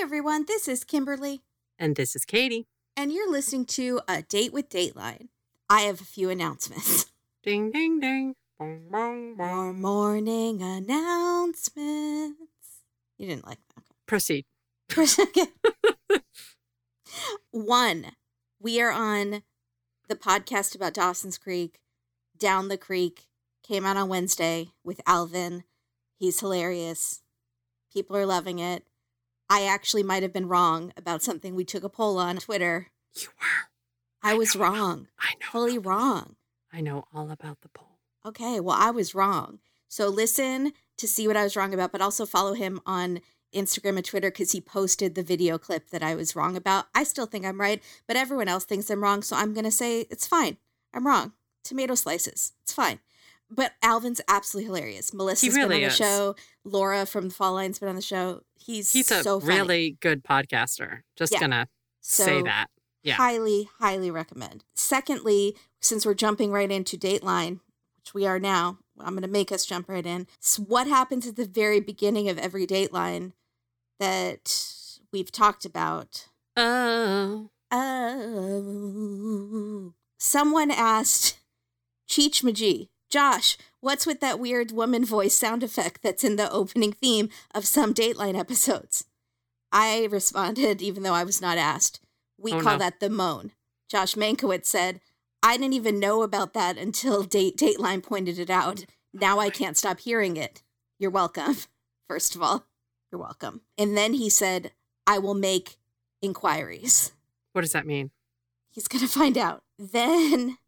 Hi, everyone. This is Kimberly, And this is Katie. and you're listening to A Date with Dateline. I have a few announcements. Ding, ding, ding. Bong, bong, More morning announcements. You didn't like that. Proceed. One, we are on the podcast about Dawson's Creek, Down the Creek, came out on Wednesday with Alvin. He's hilarious. People are loving it. I actually might have been wrong about something we took a poll on Twitter. You were. I was know. wrong. I know. Fully wrong. I know all about the poll. Okay, well, I was wrong. So listen to see what I was wrong about, but also follow him on Instagram and Twitter because he posted the video clip that I was wrong about. I still think I'm right, but everyone else thinks I'm wrong. So I'm going to say it's fine. I'm wrong. Tomato slices. It's fine. But Alvin's absolutely hilarious. Melissa's been really on the is. show. Laura from the Fall Line's been on the show. He's, He's a so really good podcaster. Just Yeah. gonna say that. Yeah. highly, highly recommend. Secondly, since we're jumping right into Dateline, which we are now, I'm to make us jump right in. S what happens at the very beginning of every Dateline that we've talked about? Oh. Oh, someone asked Cheech Majee, Josh, what's with that weird woman voice sound effect that's in the opening theme of some Dateline episodes? I responded, even though I was not asked. We Oh, call no. that the moan. Josh Mankiewicz said, I didn't even know about that until Date Dateline pointed it out. Now I can't stop hearing it. You're welcome. First of all, you're welcome. And then he said, I will make inquiries. What does that mean? He's going to find out. Then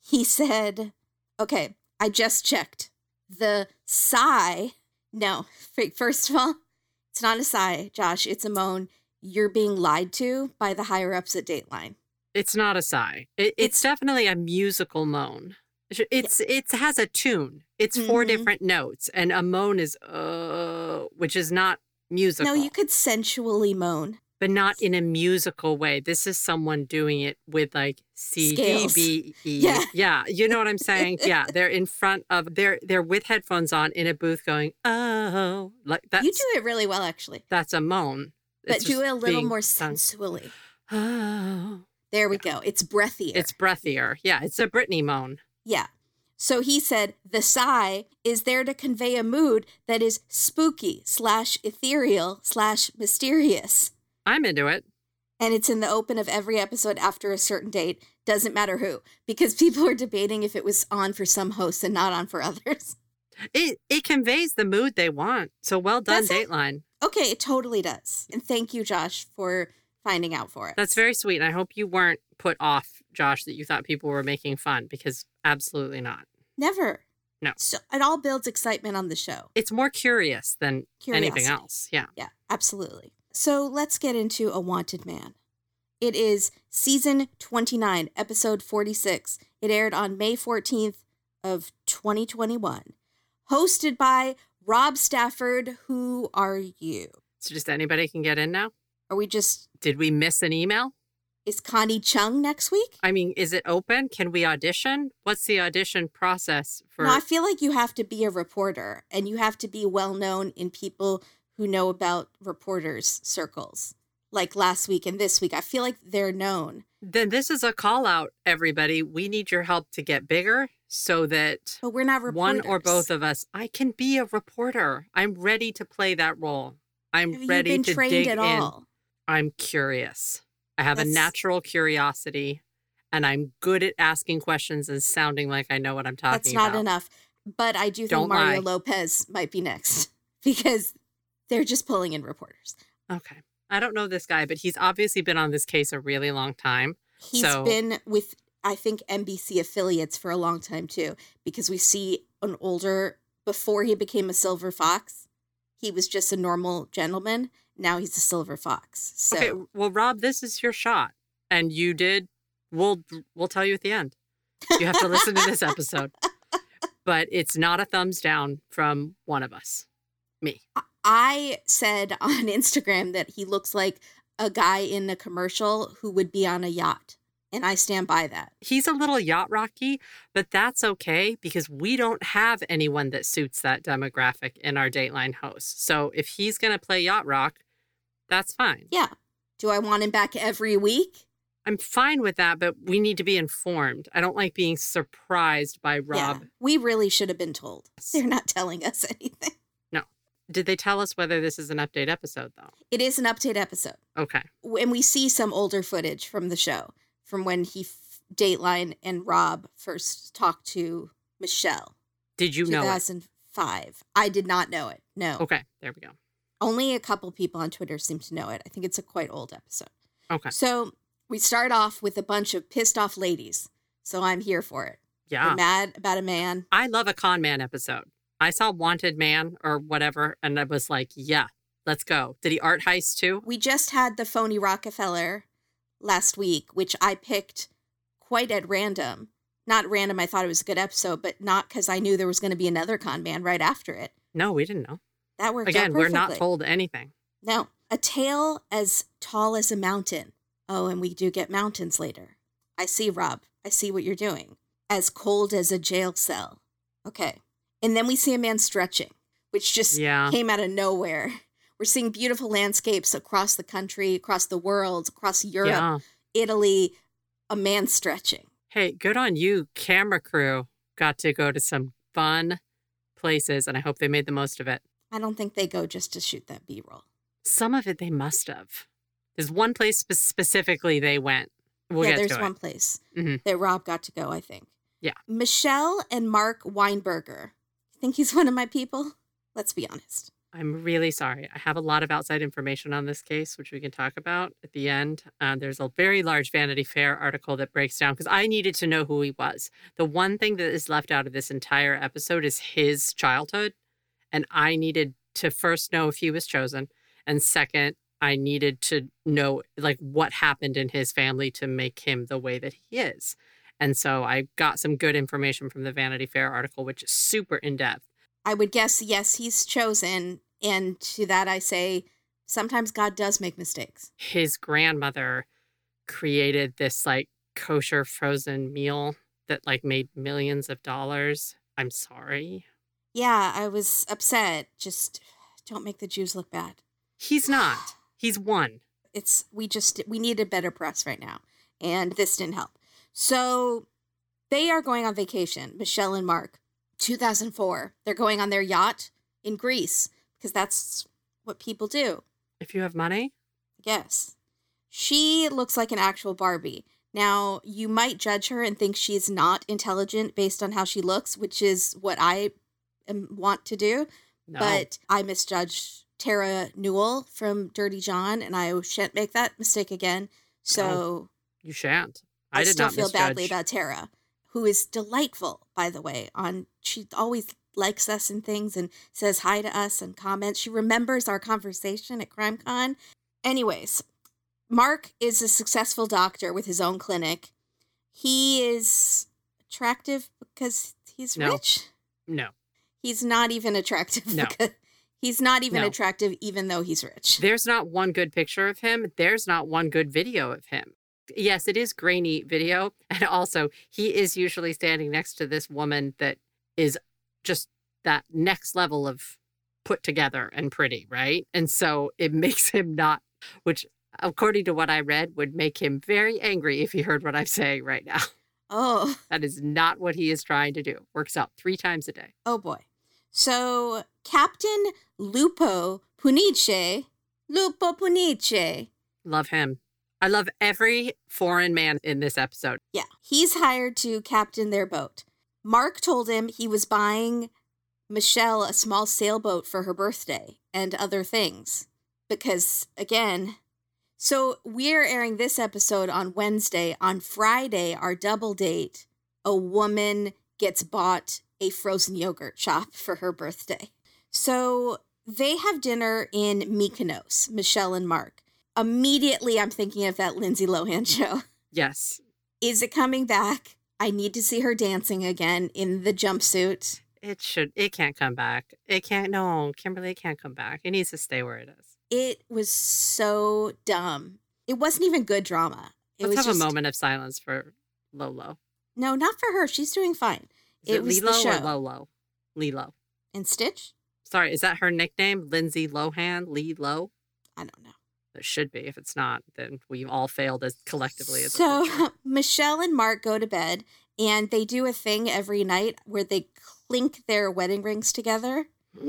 he said, okay, I just checked. The sigh, no, first of all, it's not a sigh, Josh. It's a moan. You're being lied to by the higher ups at Dateline. It's not a sigh. It, it's, It's- definitely a musical moan. It's it has a tune. It's 4 Mhm. different notes, and a moan is uh, which is not musical. No, you could sensually moan. But not in a musical way. This is someone doing it with like C D. B E. Yeah. yeah, you know what I'm saying? Yeah, they're in front of they're they're with headphones on in a booth going oh like that. you do it really well, actually. that's a moan. But It's do it a little more sung. sensually. Oh, There we go. It's breathier. it's breathier. Yeah, it's a Britney moan. Yeah. So he said the sigh is there to convey a mood that is spooky slash ethereal slash mysterious. I'm into it. And it's in the open of every episode after a certain date. Doesn't matter who, because people are debating if it was on for some hosts and not on for others. It it conveys the mood they want. So well done, it? Dateline. Okay, it totally does. And thank you, Josh, for finding out for it. That's very sweet. And I hope you weren't put off, Josh, that you thought people were making fun because absolutely not. Never. No. So it all builds excitement on the show. It's more curious than anything else. Yeah. Yeah, absolutely. So let's get into A Wanted Man. It is season 29, episode 46. It aired on May 14th of 2021. Hosted by Rob Stafford. Who are you? So just anybody can get in now? Are we just Did we miss an email? is Connie Chung next week? I mean, is it open? Can we audition? What's the audition process for No, I feel like you have to be a reporter and you have to be well known in people who know about reporters circles. Like last week and this week. I feel like they're known. Then this is a call out, everybody. We need your help to get bigger so that But we're not reporters. one or both of us, I can be a reporter. I'm ready to play that role. I'm Have you ready been to trained dig at in. all? I'm curious. I have That's- a natural curiosity and I'm good at asking questions and sounding like I know what I'm talking That's not about. enough. But I do think Don't Mario lie. Lopez might be next because they're just pulling in reporters. Okay. I don't know this guy, but he's obviously been on this case a really long time. He's So- been with, I think, NBC affiliates for a long time too, because we see an older, before he became a silver fox, he was just a normal gentleman. Now he's a silver fox. So Okay, well, Rob, this is your shot, and you did. We'll we'll tell you at the end. You have to listen to this episode, but it's not a thumbs down from one of us, me. I said on Instagram that he looks like a guy in a commercial who would be on a yacht. And I stand by that. He's a little yacht rocky, but that's okay because we don't have anyone that suits that demographic in our Dateline hosts. So if he's going to play yacht rock, That's fine. Yeah. Do I want him back every week? I'm fine with that, but we need to be informed. I don't like being surprised by Rob. Yeah. We really should have been told. They're not telling us anything. Did they tell us whether this is an update episode, though? It is an update episode. Okay. And we see some older footage from the show from when he, f- Dateline and Rob first talked to Michelle. Did you know it? 2005. I did not know it. No. Okay, there we go. Only a couple people on Twitter seem to know it. I think it's a quite old episode. Okay. So we start off with a bunch of pissed off ladies. So I'm here for it. Yeah. mad about a man. I love a con man episode. I saw Wanted Man or whatever, and I was like, yeah, let's go. Did he art heist too? We just had the phony Rockefeller last week, which I picked quite at random. Not random, I thought it was a good episode, but not because I knew there was going to be another con man right after it. No, we didn't know. That worked out Again, we're not told anything. No, a tail as tall as a mountain. Oh, and we do get mountains later. I see, Rob. I see what you're doing. As cold as a jail cell. Okay. And then we see a man stretching, which just Yeah. came out of nowhere. We're seeing beautiful landscapes across the country, across the world, across Europe, Yeah. Italy, a man stretching. Hey, good on you. Camera crew got to go to some fun places, and I hope they made the most of it. I don't think they go just to shoot that B roll. Some of it they must have. There's one place spe- specifically they went. We'll yeah, there's one place Mhm. that Rob got to go, I think. Yeah. Michelle and Mark Weinberger. Think he's one of my people? Let's be honest. I'm really sorry. I have a lot of outside information on this case, which we can talk about at the end. Uh, there's a very large Vanity Fair article that breaks down because I needed to know who he was. The one thing that is left out of this entire episode is his childhood. And I needed to first know if he was chosen. And second, I needed to know like what happened in his family to make him the way that he is. And so I got some good information from the Vanity Fair article, which is super in depth. I would guess, yes, he's chosen. And to that, I say, sometimes God does make mistakes. his grandmother created this like kosher frozen meal that like made millions of dollars. I'm sorry. Yeah, I was upset. Just don't make the Jews look bad. He's not. He's one. It's, we just, we need a better press right now. And this didn't help. So they are going on vacation, Michelle and Mark, 2004. They're going on their yacht in Greece because that's what people do. If you have money, Yes. She looks like an actual Barbie. Now, you might judge her and think she's not intelligent based on how she looks, which is what I am, want to do. no. But I misjudged Terra Newell from Dirty John, and I shan't make that mistake again. So you shan't. I, I, did still not feel badly about Terra, who is delightful, by the way. On she always likes us and things and says hi to us and comments. She remembers our conversation at CrimeCon. Anyways, Mark is a successful doctor with his own clinic. He is attractive because he's No. rich. No. He's not even attractive. No. he's not even No. attractive, even though he's rich. There's not one good picture of him. There's not one good video of him. Yes, it is grainy video. And also, he is usually standing next to this woman that is just that next level of put together and pretty, right? And so it makes him not, which, according to what I read, would make him very angry if he heard what I'm saying right now. Oh. That is not what he is trying to do. Works out three times a day. Oh boy. So Captain Lupo Punice, Lupo Punice. Love him. I love every foreign man in this episode. Yeah, he's hired to captain their boat. Mark told him he was buying Michelle a small sailboat for her birthday and other things. Because, again, so we're airing this episode on Wednesday. On Friday, our double date, a woman gets bought a frozen yogurt shop for her birthday. So they have dinner in Mykonos, Michelle and Mark. Immediately, I'm thinking of that Lindsay Lohan show. Yes. Is it coming back? I need to see her dancing again in the jumpsuit. It should. It can't come back. It can't. No, Kimberly, it can't come back. It needs to stay where it is. It was so dumb. It wasn't even good drama. It Let's was have just, a moment of silence for Lolo. No, not for her. She's doing fine. Is It it, was the Lilo or show. Lolo? Lilo. And Stitch? Sorry, is that her nickname? Lindsay Lohan? Lilo? I don't know. It should be. If it's not, then we've all failed as collectively as. So Michelle and Mark go to bed and they do a thing every night where they clink their wedding rings together.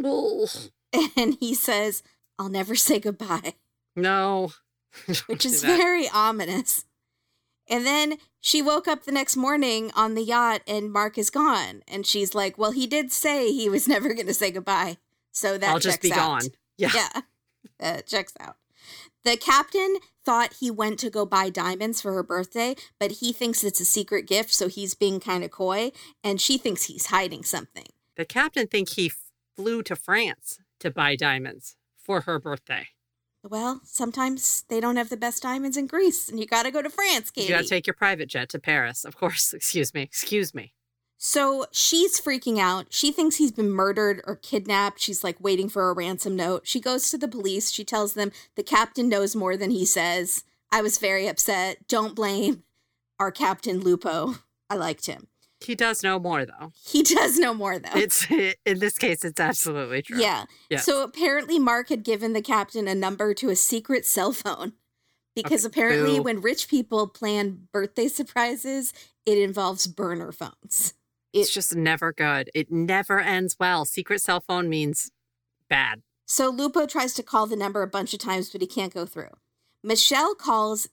And he says, I'll never say goodbye, No. which is very ominous. And then she woke up the next morning on the yacht and Mark is gone. And she's like, Well, he did say he was never going to say goodbye. So that I'll just be out. gone. Yeah. Yeah, uh, checks out. The captain thought he went to go buy diamonds for her birthday, but he thinks it's a secret gift, so he's being kind of coy, and she thinks he's hiding something. The captain think he flew to France to buy diamonds for her birthday. Well, sometimes they don't have the best diamonds in Greece, and you got to go to France, Katie. You got to take your private jet to Paris, of course. Excuse me. Excuse me. So she's freaking out. She thinks he's been murdered or kidnapped. She's like waiting for a ransom note. She goes to the police. She tells them the captain knows more than he says. I was very upset. Don't blame our captain Lupo. I liked him. He does know more, though. He does know more though. It's in this case, it's absolutely true. yeah. Yes. So apparently Mark had given the captain a number to a secret cell phone. Because Okay, apparently boo. when rich people plan birthday surprises, it involves burner phones. It's It, just never good. It never ends well. Secret cell phone means bad. So Lupo tries to call the number a bunch of times, but he can't go through. Michelle calls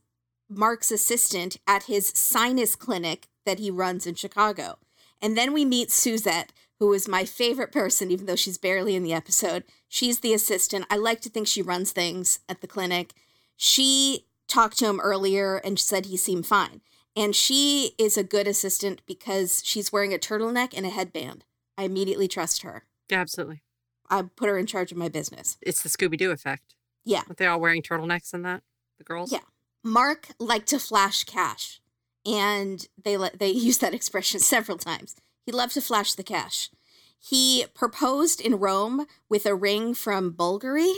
Mark's assistant at his sinus clinic that he runs in Chicago. And then we meet Suzette, who is my favorite person, even though she's barely in the episode. She's the assistant. I like to think she runs things at the clinic. She talked to him earlier and said he seemed fine. And she is a good assistant because she's wearing a turtleneck and a headband. I immediately trust her. Absolutely. I put her in charge of my business. It's the Scooby Doo effect. Yeah. Aren't they all wearing turtlenecks in that? The girls? Yeah. Mark liked to flash cash, and they let they use that expression several times. He loved to flash the cash. He proposed in Rome with a ring from Bulgari.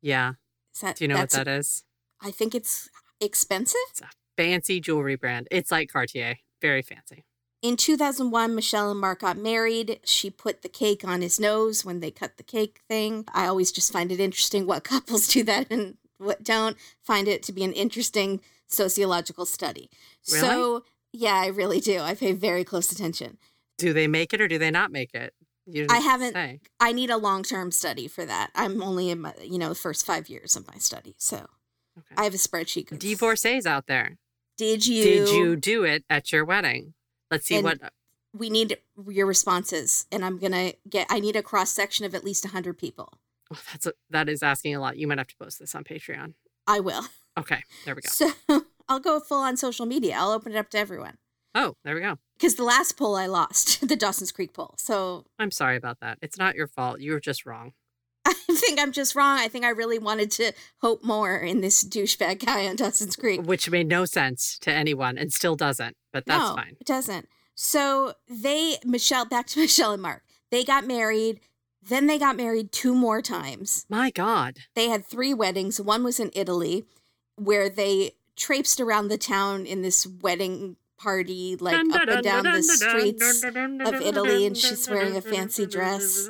Yeah. Is that, Do you know what that is? I think it's expensive. Fancy jewelry brand. It's like Cartier. Very fancy. In 2001, Michelle and Mark got married. She put the cake on his nose when they cut the cake thing. I always just find it interesting what couples do that and what don't. Find it to be an interesting sociological study. Really? So, yeah, I really do. I pay very close attention. Do they make it or do they not make it? I haven't- say. I need a long term study for that. I'm only in my, you know, the first five years of my study. So Okay. I have a spreadsheet. Divorcees out there. Did you? Did you do it at your wedding? Let's see And- what. We need your responses. And I'm going to get, I need a cross section of at least 100 people. Oh, that's a, that is asking a lot. You might have to post this on Patreon. I will. Okay, there we go. So I'll go full on social media. I'll open it up to everyone. Oh, there we go. Because the last poll I lost, the Dawson's Creek poll. So I'm sorry about that. It's not your fault. You were just wrong. I think I'm just wrong. I think I really wanted to hope more in this douchebag guy on Dawson's Creek. Which made no sense to anyone and still doesn't, but that's no, fine. It doesn't. So they, Michelle, back to Michelle and Mark. They got married. Then they got married two more times. My God. They had three weddings. One was in Italy, where they traipsed around the town in this wedding party, like up and down the streets of Italy, and she's wearing a fancy dress.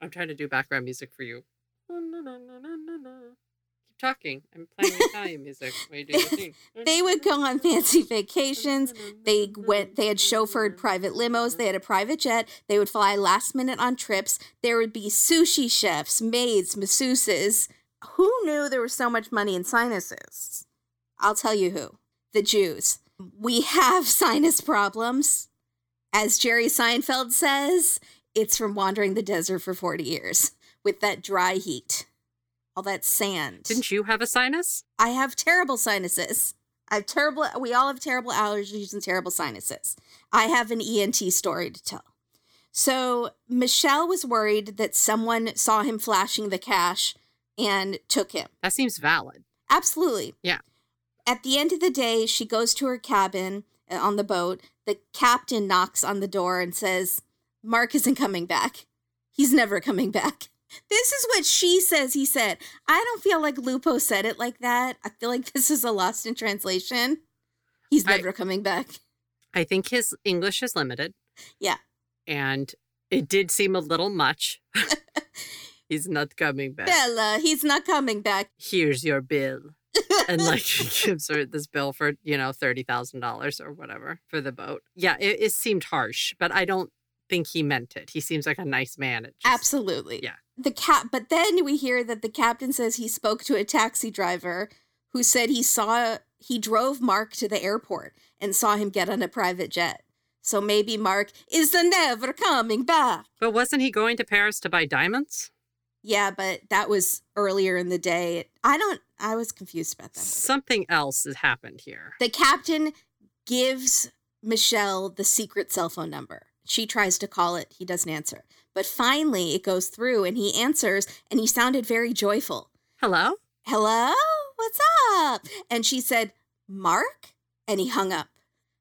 I'm trying to do background music for you. Keep talking. I'm playing Italian music while you do your thing. They would go on fancy vacations. They went. They had chauffeured private limos. They had a private jet. They would fly last minute on trips. There would be sushi chefs, maids, masseuses. Who knew there was so much money in sinuses? I'll tell you who. The Jews. We have sinus problems. As Jerry Seinfeld says, it's from wandering the desert for 40 years with that dry heat. All that sand. Didn't you have a sinus? I have terrible sinuses. I have terrible, we all have terrible allergies and terrible sinuses. I have an ENT story to tell. So, Michelle was worried that someone saw him flashing the cash and took him. That seems valid. Absolutely. Yeah. At the end of the day, she goes to her cabin uh, on the boat. The captain knocks on the door and says, Mark isn't coming back. He's never coming back. This is what she says he said. I don't feel like Lupo said it like that. I feel like this is a lost in translation. He's I- never coming back. I think his English is limited. Yeah. And it did seem a little much. He's not coming back. Bella, he's not coming back. Here's your bill. And like gives her this bill for, you know, $30,000 or whatever for the boat. Yeah, it, it seemed harsh, but I don't think he meant it. He seems like a nice man. Just- Absolutely. yeah. The cap but then we hear that the captain says he spoke to a taxi driver who said he saw he drove Mark to the airport and saw him get on a private jet. So maybe Mark is never coming back. But wasn't he going to Paris to buy diamonds? Yeah, but that was earlier in the day. I don't I was confused about that. Something else has happened here. The captain gives Michelle the secret cell phone number. She tries to call it, he doesn't answer. But finally, it goes through and he answers, and he sounded very joyful. Hello? Hello? What's up? And she said, Mark? And he hung up.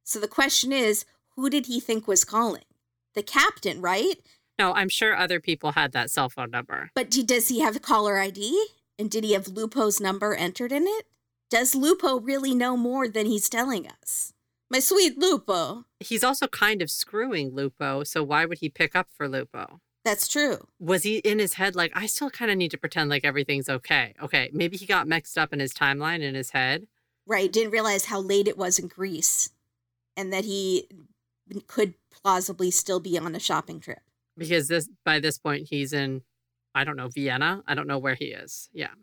So the question is, who did he think was calling? The captain, right? No, I'm sure other people had that cell phone number. But do, does he have caller ID? And did he have Lupo's number entered in it? Does Lupo really know more than he's telling us? My sweet Lupo. He's also kind of screwing Lupo, so why would he pick up for Lupo? That's true. Was he in his head like, I still kind of need to pretend like everything's okay? Okay, maybe he got mixed up in his timeline in his head. Right. Didn't realize how late it was in Greece and that he could plausibly still be on a shopping trip. Because this by this point he's in I don't know Vienna. I don't know where he is. Yeah.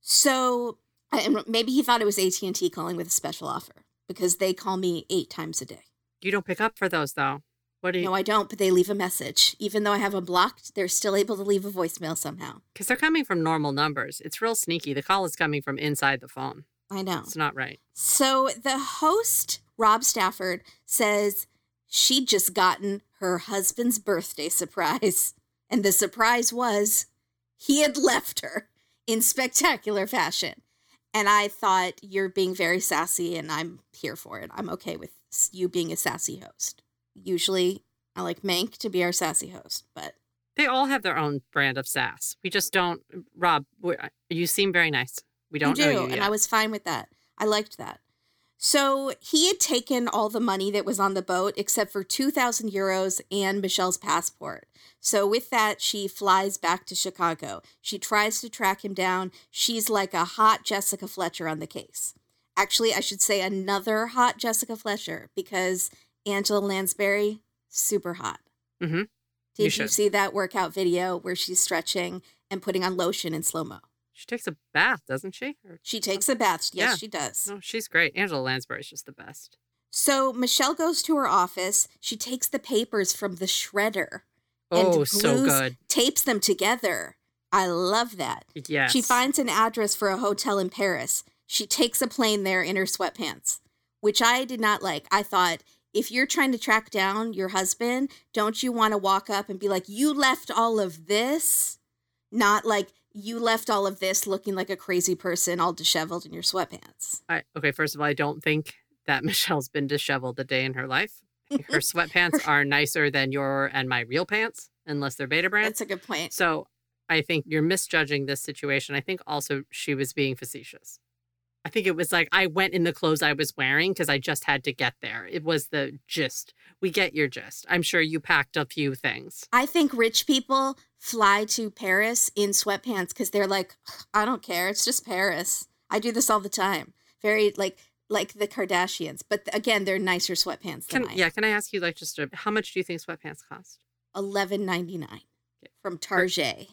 So and maybe he thought it was AT&T calling with a special offer because they call me eight times a day. You don't pick up for those though. What do you? No, I don't, but they leave a message. Even though I have them blocked, they're still able to leave a voicemail somehow. Because they're coming from normal numbers. It's real sneaky. The call is coming from inside the phone. I know. It's not right. So the host, Rob Stafford, says she'd just gotten her husband's birthday surprise. And the surprise was he had left her in spectacular fashion. And I thought, you're being very sassy, and I'm here for it. I'm okay with you being a sassy host. Usually, I like Mank to be our sassy host, but They all have their own brand of sass. We just don't. Rob, you seem very nice. We don't you do, know you and. I was fine with that. I liked that. So he had taken all the money that was on the boat except for 2,000 euros and Michelle's passport. So with that, she flies back to Chicago. She tries to track him down. She's like a hot Jessica Fletcher on the case. Actually, I should say another hot Jessica Fletcher because Angela Lansbury, super hot. Mhm. Did You you, see that workout video where she's stretching and putting on lotion in slow mo? She takes a bath, doesn't she? Or- She takes a bath. Yes, Yeah. she does. no, she's great. Angela Lansbury is just the best. So Michelle goes to her office. She takes the papers from the shredder and Oh, so good. tapes them together. I love that. Yes. She finds an address for a hotel in Paris. She takes a plane there in her sweatpants, which I did not like. I thought, if you're trying to track down your husband, don't you want to walk up and be like, you left all of this? Not like, you left all of this looking like a crazy person all disheveled in your sweatpants. I, okay, first of all, I don't think that Michelle's been disheveled a day in her life. Her sweatpants are nicer than your and my real pants, unless they're Betabrand. That's a good point. So I think you're misjudging this situation. I think also she was being facetious. I think it was like I went in the clothes I was wearing because I just had to get there. It was the gist. We get your gist. I'm sure you packed a few things. I think rich people fly to Paris in sweatpants because they're like, I don't care. It's just Paris. I do this all the time. Very like like the Kardashians, but again, they're nicer sweatpants than Can yeah, can I ask you like just a, how much do you think sweatpants cost? eleven ninety nine from Target.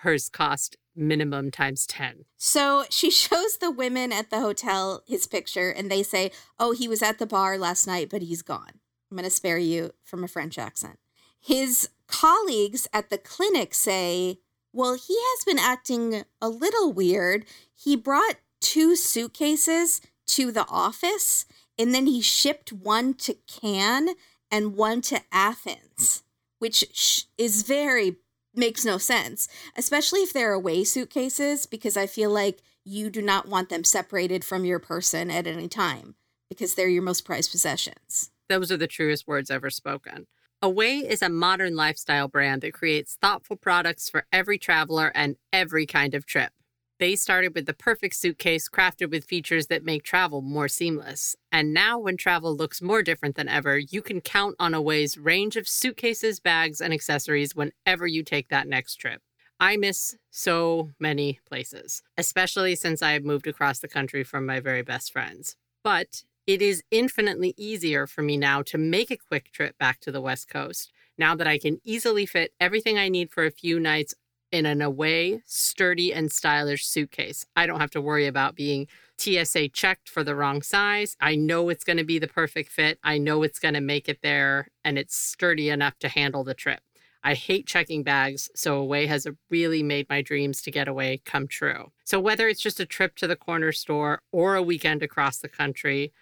Hers cost minimum times 10. So she shows the women at the hotel his picture, and they say, "Oh, he was at the bar last night, but he's gone." I'm going to spare you from a French accent. His colleagues at the clinic say, "Well, he has been acting a little weird. He brought two suitcases to the office, and then he shipped one to Cannes and one to Athens." Which is very makes no sense, especially if they're away suitcases, because I feel like you do not want them separated from your person at any time because they're your most prized possessions. Those are the truest words ever spoken. Away is a modern lifestyle brand that creates thoughtful products for every traveler and every kind of trip. They started with the perfect suitcase crafted with features that make travel more seamless. And now, when travel looks more different than ever, you can count on Away's range of suitcases, bags, and accessories whenever you take that next trip. I miss so many places, especially since I have moved across the country from my very best friends. But it is infinitely easier for me now to make a quick trip back to the West Coast now that I can easily fit everything I need for a few nights in an away, sturdy, and stylish suitcase. I don't have to worry about being TSA checked for the wrong size. I know it's going to be the perfect fit. I know it's going to make it there, and it's sturdy enough to handle the trip. I hate checking bags, so Away has really made my dreams to get away come true. So, whether it's just a trip to the corner store or a weekend across the country,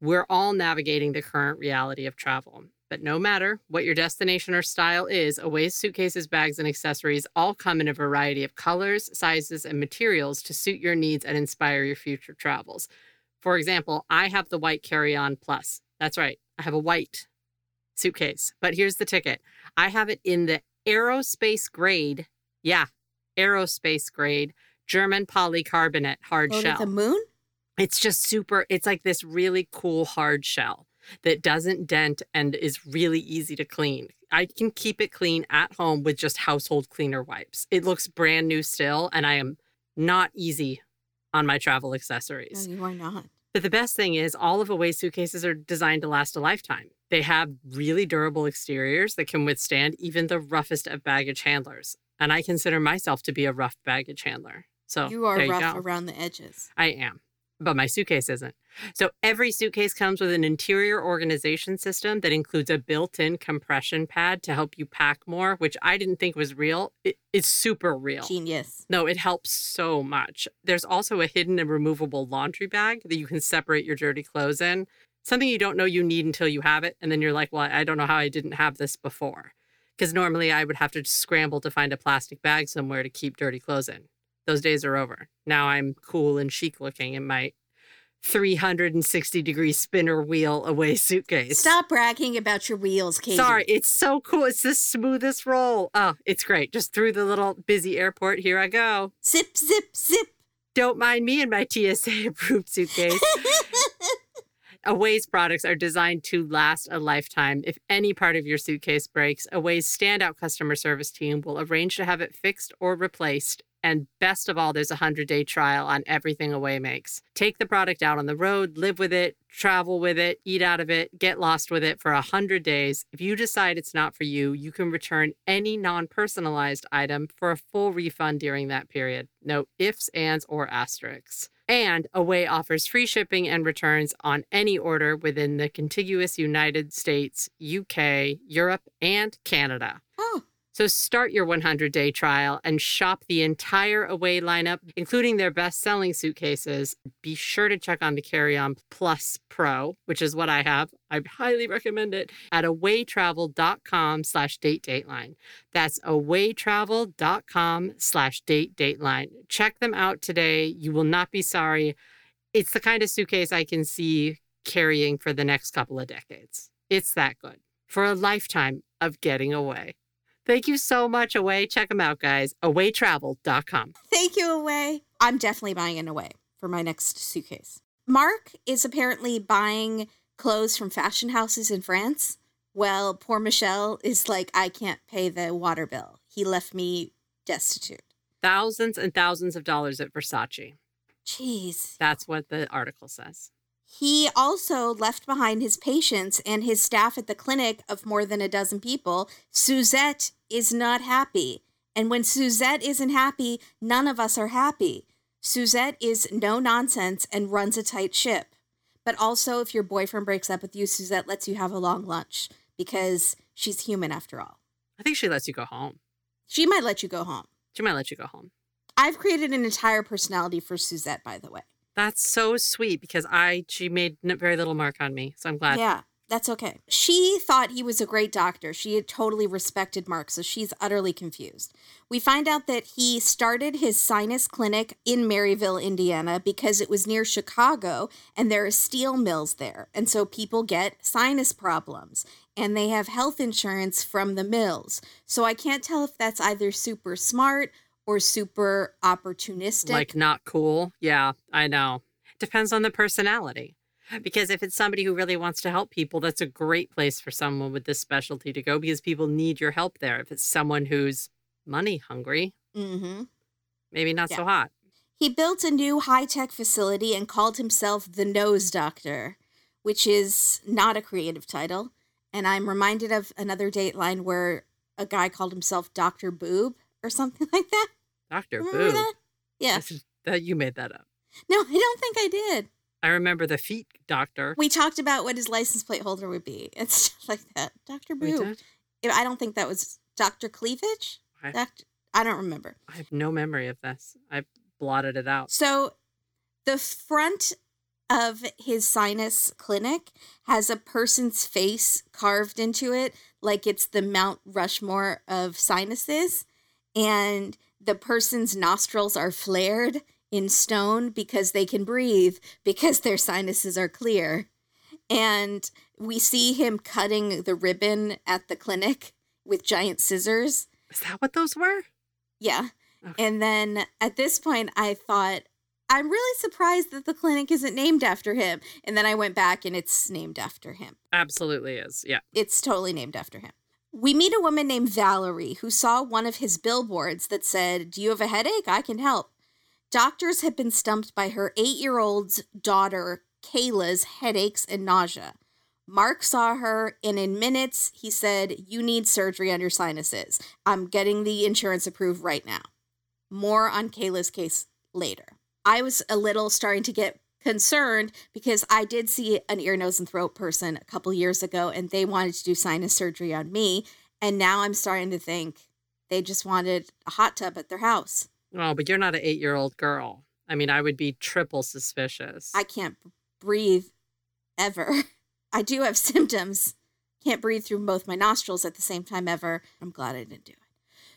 we're all navigating the current reality of travel. But no matter what your destination or style is, Away's suitcases, bags, and accessories all come in a variety of colors, sizes, and materials to suit your needs and inspire your future travels. For example, I have the white carry on plus. That's right, I have a white suitcase. But here's the ticket I have it in the aerospace grade. Yeah, aerospace grade German polycarbonate hard oh, Go shell. to the moon? It's just super, it's like this really cool hard shell that doesn't dent and is really easy to clean. I can keep it clean at home with just household cleaner wipes. It looks brand new still, and I am not easy on my travel No, accessories. you are not. But the best thing is, all of Away suitcases are designed to last a lifetime. They have really durable exteriors that can withstand even the roughest of baggage handlers. And I consider myself to be a rough baggage handler. So You are you rough go. around the edges. I am, but my suitcase isn't. So every suitcase comes with an interior organization system that includes a built in compression pad to help you pack more, which I didn't think was real. It, it's super real. Genius. No, it helps so much. There's also a hidden and removable laundry bag that you can separate your dirty clothes in. Something you don't know you need until you have it. And then you're like, well, I don't know how I didn't have this before. Because normally I would have to scramble to find a plastic bag somewhere to keep dirty clothes in. Those days are over. Now I'm cool and chic looking in my 360 degree spinner wheel away suitcase. Stop bragging about your wheels, Katie. Sorry, it's so cool. It's the smoothest roll. Oh, it's great. Just through the little busy airport. Here I go. Zip, zip, zip. Don't mind me and my TSA approved suitcase. Away's products are designed to last a lifetime. If any part of your suitcase breaks, Away's standout customer service team will arrange to have it fixed or replaced. And best of all, there's a 100 day trial on everything Away makes. Take the product out on the road, live with it, travel with it, eat out of it, get lost with it for 100 days. If you decide it's not for you, you can return any non personalized item for a full refund during that period. No ifs, ands, or asterisks. And Away offers free shipping and returns on any order within the contiguous United States, UK, Europe, and Canada. Oh, So start your 100 day trial and shop the entire Away lineup, including their best selling suitcases. Be sure to check on the Carry On Plus Pro, which is what I have. I highly recommend it at awaytravel.com slash date dateline. That's awaytravel.com slash date dateline. Check them out today. You will not be sorry. It's the kind of suitcase I can see carrying for the next couple of decades. It's that good for a lifetime of getting away. Thank you so much, Away. Check them out, guys. Awaytravel.com. thank you, Away. I'm definitely buying an Away for my next suitcase. Mark is apparently buying clothes from fashion houses in France. Well, poor Michelle is like, I can't pay the water bill. He left me destitute. Thousands and thousands of dollars at Versace. Jeez. That's what the article says. He also left behind his patients and his staff at the clinic of more than a dozen people. Suzette is not happy. And when Suzette isn't happy, none of us are happy. Suzette is no nonsense and runs a tight ship. But also, if your boyfriend breaks up with you, Suzette lets you have a long lunch because she's human after all. I think she lets you go home. She might let you go home. She might let you go home. I've created an entire personality for Suzette, by the way. That's so sweet because I she made very little mark on me, so I'm glad. Yeah, that's okay. She thought he was a great doctor. She had totally respected Mark, so she's utterly confused. We find out that he started his sinus clinic in Merrillville, Indiana, because it was near Chicago and there are steel mills there. And so people get sinus problems and they have health insurance from the mills. So I can't tell if that's either super smart or super opportunistic. Like not cool. Yeah, I know. Depends on the personality. Because if it's somebody who really wants to help people, that's a great place for someone with this specialty to go because people need your help there. If it's someone who's money hungry, Mm-hmm. Maybe not so hot. He built a new high tech facility and called himself the Nose Doctor, which is not a creative title. And I'm reminded of another Dateline where a guy called himself Dr. Boob or something like that. Dr. Remember Boo. that? Yeah. Is- that you made that up. No, I don't think I did. I remember the feet doctor. We talked about what his license plate holder would be. It's stuff like that. Boob. did? I don't think that was Dr. Cleavage. I- Doctor, I don't remember. I have no memory of this. I blotted it out. So the front of his sinus clinic has a person's face carved into it, like it's the Mount Rushmore of sinuses. And the person's nostrils are flared in stone because they can breathe because their sinuses are clear. And we see him cutting the ribbon at the clinic with giant scissors. Is that what those were? Yeah. Okay. And then at this point, I thought, I'm really surprised that the clinic isn't named after him. And then I went back and it's named after him. Absolutely is. Yeah. It's totally named after him. We meet a woman named Valerie who saw one of his billboards that said, Do you have a headache? I can help. Doctors had been stumped by her eight year old's daughter, Kayla's headaches and nausea. Mark saw her, and in minutes, he said, You need surgery on your sinuses. I'm getting the insurance approved right now. More on Kayla's case later. I was a little starting to get concerned because I did see an ear, nose, and throat person a couple years ago, and they wanted to do sinus surgery on me. And now I'm starting to think they just wanted a hot tub at their house. Oh, but you're not an eight year old girl. I mean, I would be triple suspicious. I can't breathe ever. I do have symptoms. Can't breathe through both my nostrils at the same time ever. I'm glad I didn't do it.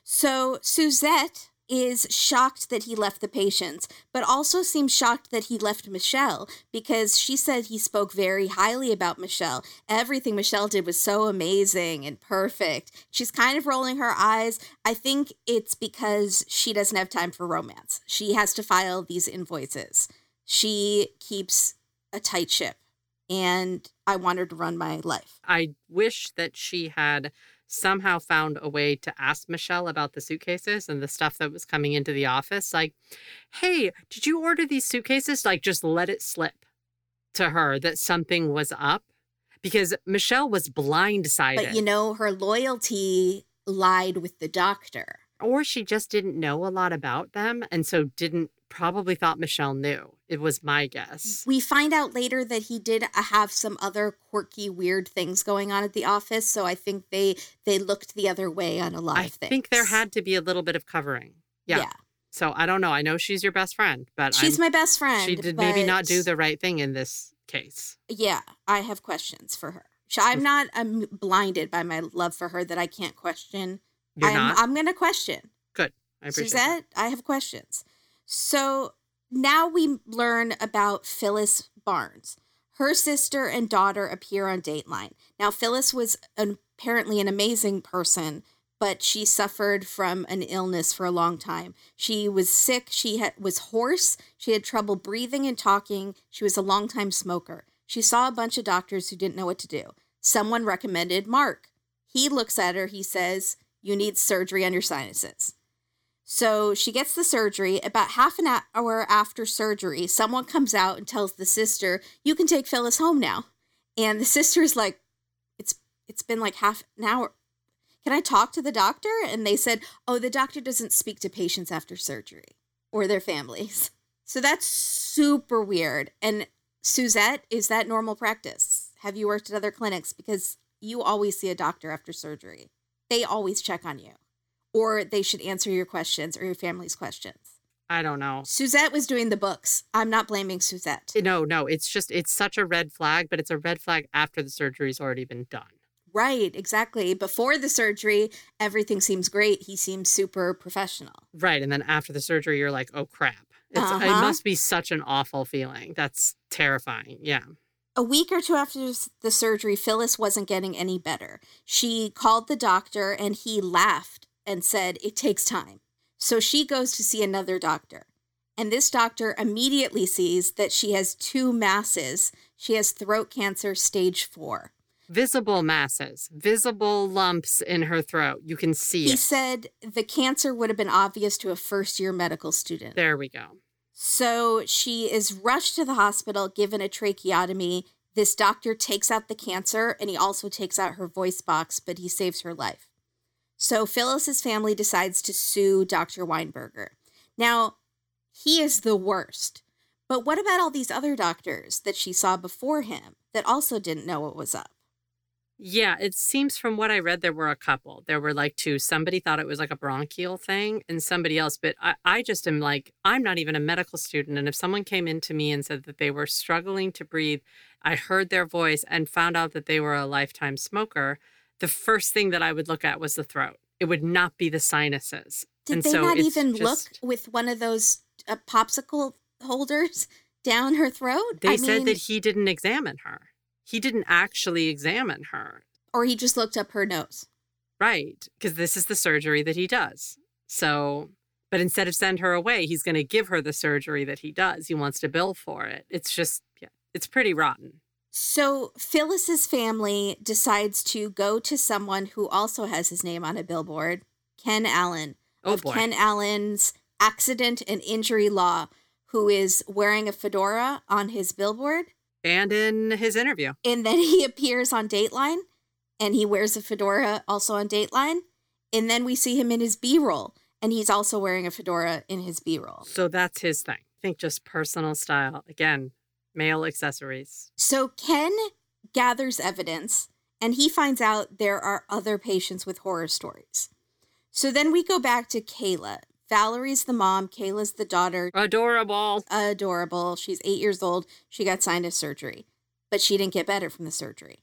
So Suzette is shocked that he left the patients, but also seems shocked that he left Michelle because she said he spoke very highly about Michelle. Everything Michelle did was so amazing and perfect. She's kind of rolling her eyes. I think it's because she doesn't have time for romance. She has to file these invoices. She keeps a tight ship, and I want her to run my life. I wish that she had somehow found a way to ask Michelle about the suitcases and the stuff that was coming into the office. Like, hey, did you order these suitcases? Like, just let it slip to her that something was up because Michelle was blindsided. But you know, her loyalty lied with the doctor. or she just didn't know a lot about them and so didn't probably thought Michelle knew. It was my guess. We find out later that he did uh, have some other quirky, weird things going on at the office, so I think they they looked the other way on a lot I of things. I think there had to be a little bit of covering. Yeah. yeah. So I don't know. I know she's your best friend, but She's I'm- my best friend. she did maybe not do the right thing in this case. Yeah, I have questions for her. I'm not I'm blinded by my love for her that I can't question. You're I'm, not. I'm going to question. Good. I appreciate that. Suzette, I have questions. So now we learn about Phyllis Barnes. Her sister and daughter appear on Dateline. Now, Phyllis was an, apparently an amazing person, but she suffered from an illness for a long time. She was sick. She was hoarse. She had trouble breathing and talking. She was a longtime smoker. She saw a bunch of doctors who didn't know what to do. Someone recommended Mark. He looks at her. He says, You need surgery on your sinuses. So she gets the surgery. About half an hour after surgery, someone comes out and tells the sister, "You can take Phyllis home now." And the sister is like, "It's it's been like half an hour. Can I talk to the doctor?" And they said, "Oh, the doctor doesn't speak to patients after surgery or their families." So that's super weird. And Suzette, is that normal practice? Have you worked at other clinics because you always see a doctor after surgery? They always check on you or they should answer your questions or your family's questions. I don't know. Suzette was doing the books. I'm not blaming Suzette. No, no, it's just it's such a red flag, but it's a red flag after the surgery's already been done. Right, exactly. Before the surgery, everything seems great. He seems super professional. Right, and then after the surgery you're like, "Oh crap." It's, It Uh-huh. must be such an awful feeling. That's terrifying. Yeah. A week or two after the surgery, Phyllis wasn't getting any better. She called the doctor and he laughed and said, It takes time. So she goes to see another doctor. And this doctor immediately sees that she has two masses. She has throat cancer stage four. visible masses, visible lumps in her throat. You can see He it. said the cancer would have been obvious to a first year medical student. There we go. So she is rushed to the hospital, given a tracheotomy. This doctor takes out the cancer and he also takes out her voice box, but he saves her life. So Phyllis's family decides to sue Dr. Weinberger. Now, he is the worst. But what about all these other doctors that she saw before him that also didn't know what was up? Yeah, it seems from what I read, there were a couple. There were like two. Somebody thought it was like a bronchial thing, and somebody else. But I, I just am like, I'm not even a medical student. And if someone came in to me and said that they were struggling to breathe, I heard their voice and found out that they were a lifetime smoker, the first thing that I would look at was the throat. It would not be the sinuses. Did And they so not even just- look with one of those uh, popsicle holders down her throat? They I said mean, that he didn't examine her. He didn't actually examine her. or he just looked up her nose. Right. Because this is the surgery that he does. So, but instead of send her away, he's going to give her the surgery that he does. He wants to bill for it. It's just, yeah, it's pretty rotten. So Phyllis's family decides to go to someone who also has his name on a billboard, Ken Allen Oh of boy. Ken Allen's accident and injury law, who is wearing a fedora on his billboard. and in his interview. And then he appears on Dateline and he wears a fedora also on Dateline. And then we see him in his B roll and he's also wearing a fedora in his B roll. So that's his thing. I think just personal style. Again, male accessories. So Ken gathers evidence and he finds out there are other patients with horror stories. So then we go back to Kayla. Valerie's the mom, Kayla's the daughter. Adorable. Adorable. She's eight years old. She got signed sinus surgery, but she didn't get better from the surgery.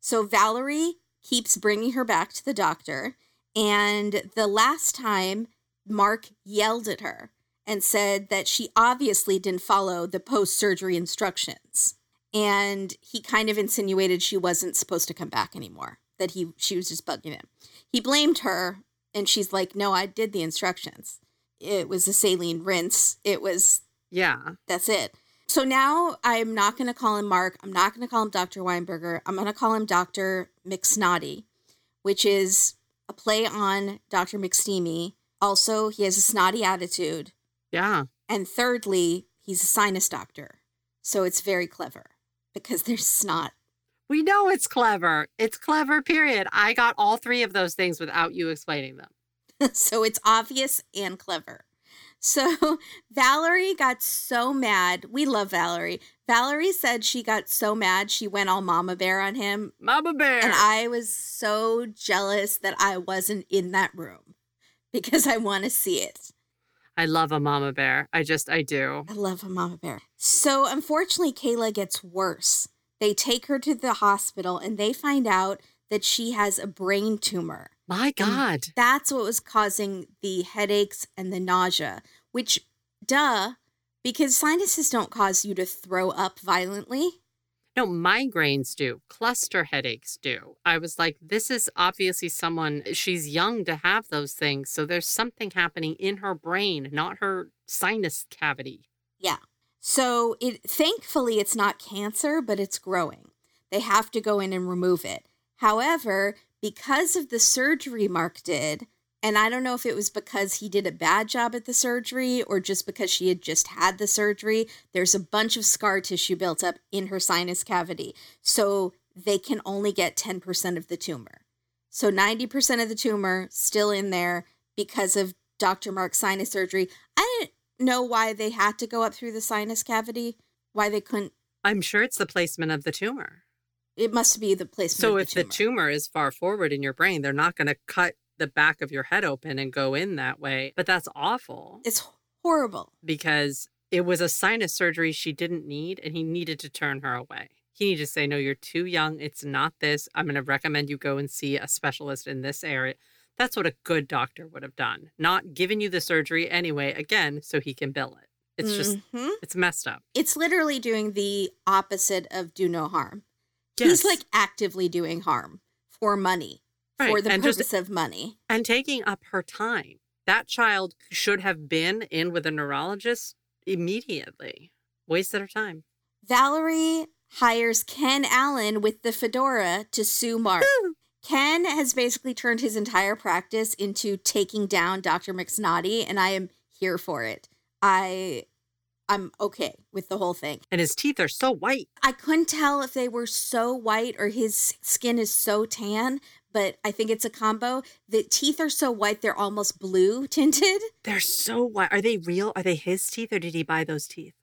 So Valerie keeps bringing her back to the doctor. And the last time, Mark yelled at her and said that she obviously didn't follow the post surgery instructions. And he kind of insinuated she wasn't supposed to come back anymore, that he she was just bugging him. He blamed her, and she's like, No, I did the instructions. It was a saline rinse. It was Yeah. that's it. So now I'm not going to call him Mark. I'm not going to call him Dr. Weinberger. I'm going to call him Dr. McSnotty, which is a play on Dr. McSteamy. Also, he has a snotty attitude. Yeah. And thirdly, he's a sinus doctor. So it's very clever because there's snot. We know it's clever. It's clever, period. I got all three of those things without you explaining them. so it's obvious and clever. So Valerie got so mad. We love Valerie. Valerie said she got so mad she went all mama bear on him Mama Bear. And I was so jealous that I wasn't in that room because I want to see it. I love a mama bear. I just, I do. I love a mama bear. So unfortunately, Kayla gets worse. They take her to the hospital and they find out that she has a brain tumor. My God. That's what was causing the headaches and the nausea, which, duh, because sinuses don't cause you to throw up violently. No, migraines do. Cluster headaches do. I was like, this is obviously someone, she's young to have those things. So there's something happening in her brain, not her sinus cavity. Yeah. So it thankfully it's not cancer, but it's growing. They have to go in and remove it. However, because of the surgery Mark did, and I don't know if it was because he did a bad job at the surgery or just because she had just had the surgery, there's a bunch of scar tissue built up in her sinus cavity. So they can only get 10% of the tumor. So 90% of the tumor still in there because of Dr. Mark's sinus surgery. I didn't know why they had to go up through the sinus cavity, why they couldn't. I'm sure it's the placement of the tumor. It must be the placement So of if the tumor. the tumor is far forward in your brain, they're not going to cut the back of your head open and go in that way. But that's awful it's horrible. because it was a sinus surgery she didn't need and he needed to turn her away. He needed to say, No, you're too young. It's not this. I'm going to recommend you go and see a specialist in this area. That's what a good doctor would have done, not given you the surgery anyway, again, so he can bill it. It's just, Mhm. it's messed up. it's literally doing the opposite of do no harm. Yes. He's like actively doing harm for money, for Right, the and just- purpose of money. and taking up her time. That child should have been in with a neurologist immediately. Wasted her time. Valerie hires Ken Allen with the fedora to sue Mark. Ken has basically turned his entire practice into taking down Dr. McSnotty, and I am here for it. I I'm okay with the whole thing. And his teeth are so white. I couldn't tell if they were so white or his skin is so tan, but I think it's a combo. The teeth are so white they're almost blue tinted. They're so white. Are they real? Are they his teeth or did he buy those teeth?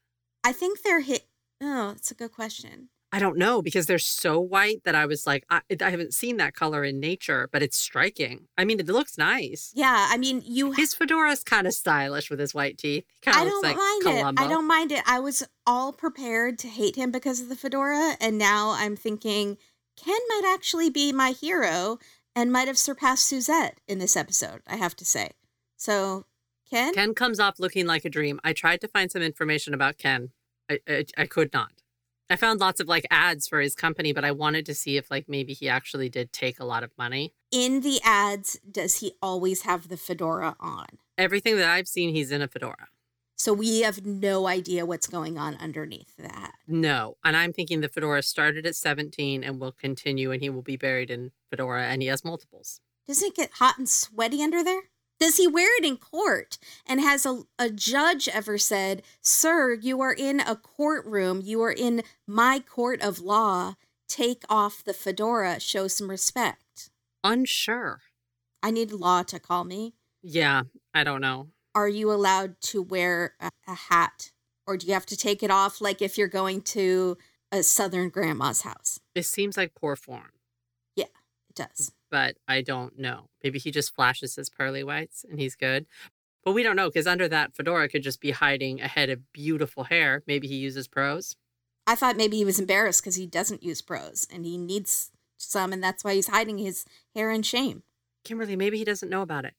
I think they're hit. Oh, that's a good question. I don't know because they're so white that I was like, I, I haven't seen that color in nature, but it's striking. I mean, it looks nice. Yeah, I mean, you. His fedora is kind of stylish with his white teeth. Kind I don't looks like mind Columbo. it. I don't mind it. I was all prepared to hate him because of the fedora, and now I'm thinking Ken might actually be my hero and might have surpassed Suzette in this episode. I have to say. So, Ken, Ken comes off looking like a dream. I tried to find some information about Ken. I, I, I could not. I found lots of like ads for his company, but I wanted to see if like maybe he actually did take a lot of money. in the ads, does he always have the fedora on? Everything that I've seen, he's in a fedora. So we have no idea what's going on underneath that. No. And I'm thinking the fedora started at 17 and will continue and he will be buried in fedora and he has multiples. Doesn't it get hot and sweaty under there? Does he wear it in court? And has a, a judge ever said, Sir, you are in a courtroom, you are in my court of law, take off the fedora, show some respect? Unsure. I need law to call me. Yeah, I don't know. Are you allowed to wear a, a hat? Or do you have to take it off like if you're going to a southern grandma's house? It seems like poor form, Yeah, It does. but I don't know. Maybe he just flashes his pearly whites and he's good. But we don't know because under that fedora could just be hiding a head of beautiful hair. Maybe he uses Prose. I thought maybe he was embarrassed because he doesn't use Prose and he needs some, and that's why he's hiding his hair in shame. Kimberly, maybe he doesn't know about it.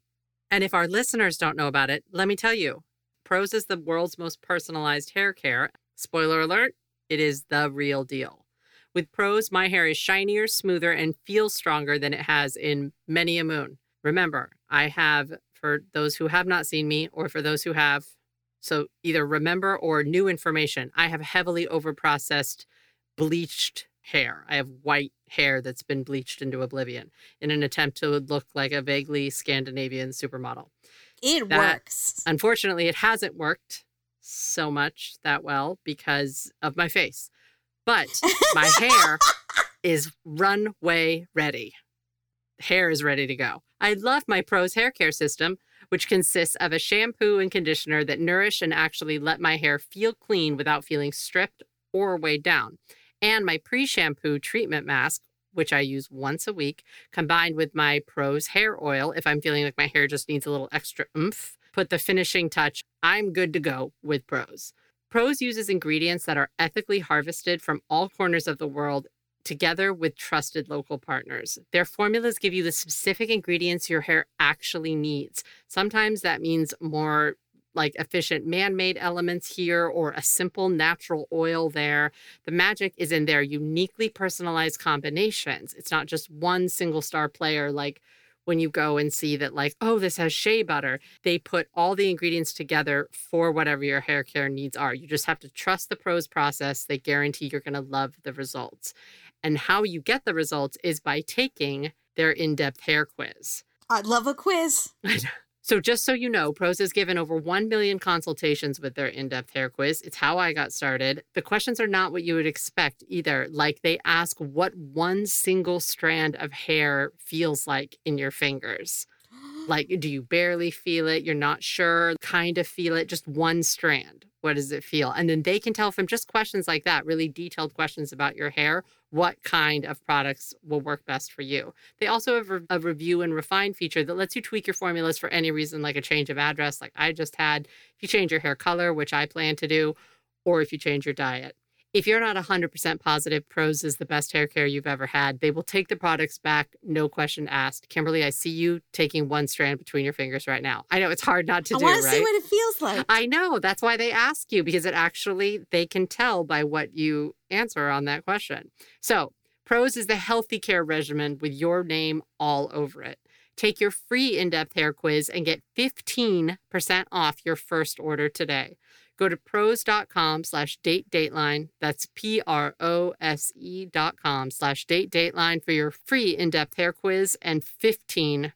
And if our listeners don't know about it, let me tell you Prose is the world's most personalized hair care. Spoiler alert, it is the real deal. With Prose, my hair is shinier, smoother, and feels stronger than it has in many a moon. Remember, I have, for those who have not seen me, or for those who have, so either remember or new information, I have heavily overprocessed, bleached hair. I have white hair that's been bleached into oblivion in an attempt to look like a vaguely Scandinavian supermodel. It That- works. Unfortunately, it hasn't worked so much that well because of my face. But my hair is runway ready. Hair is ready to go. I love my Prose hair care system, which consists of a shampoo and conditioner that nourish and actually let my hair feel clean without feeling stripped or weighed down. And my pre shampoo treatment mask, which I use once a week, combined with my Prose hair oil if I'm feeling like my hair just needs a little extra oomph. Put the finishing touch. I'm good to go with Prose. Prose uses ingredients that are ethically harvested from all corners of the world together with trusted local partners. Their formulas give you the specific ingredients your hair actually needs. Sometimes that means more like efficient man made elements here or a simple natural oil there. The magic is in their uniquely personalized combinations. It's not just one single star player like when you go and see that, like, oh, this has shea butter. They put all the ingredients together for whatever your hair care needs are. You just have to trust the Prose process. They guarantee you're going to love the results. And how you get the results is by taking their in depth hair quiz. I love a quiz. So, just so you know, Prose has given over 1 million consultations with their in depth hair quiz. It's how I got started. The questions are not what you would expect either. Like, they ask what one single strand of hair feels like in your fingers. Like, do you barely feel it? You're not sure, kind of feel it, just one strand. What does it feel? And then they can tell from just questions like that, really detailed questions about your hair, what kind of products will work best for you. They also have a- review and refine feature that lets you tweak your formulas for any reason, like a change of address, like I just had. If you change your hair color, which I plan to do, or if you change your diet. If you're not 100% positive Prose is the best hair care you've ever had, they will take the products back, no question asked. Kimberly, I see you taking one strand between your fingers right now. I know it's hard not to do. I do, want to see what it feels like. I know. That's why they ask you because it actually, they can tell by what you answer on that question. So, Prose is the healthy care regimen with your name all over it. Take your free in depth hair quiz and get 15% off your first order today. Go to prose.com slash date dateline. That's P R O S E dot com slash date dateline for your free in depth hair quiz and 15%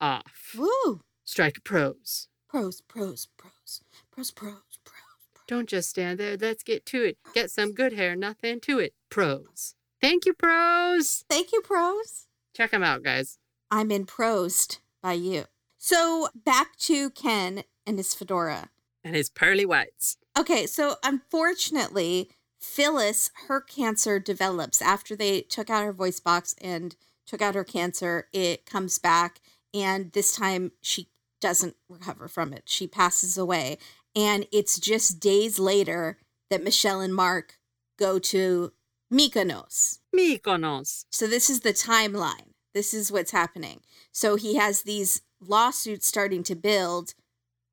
off. Woo! Strike Prose. Prose, Prose, Prose, Prose, Prose, Prose. Prose. Don't just stand there. Let's get to it. Get some good hair, nothing to it. Prose. Thank you, Prose. Thank you, Prose. Check them out, guys. I'm in prosed by you. So back to Ken and his fedora. And his pearly whites. Okay, so unfortunately, Phyllis, her cancer develops after they took out her voice box and took out her cancer. It comes back, and this time she doesn't recover from it. She passes away. And it's just days later that Michelle and Mark go to Mykonos. Mykonos. So this is the timeline. This is what's happening. So he has these lawsuits starting to build.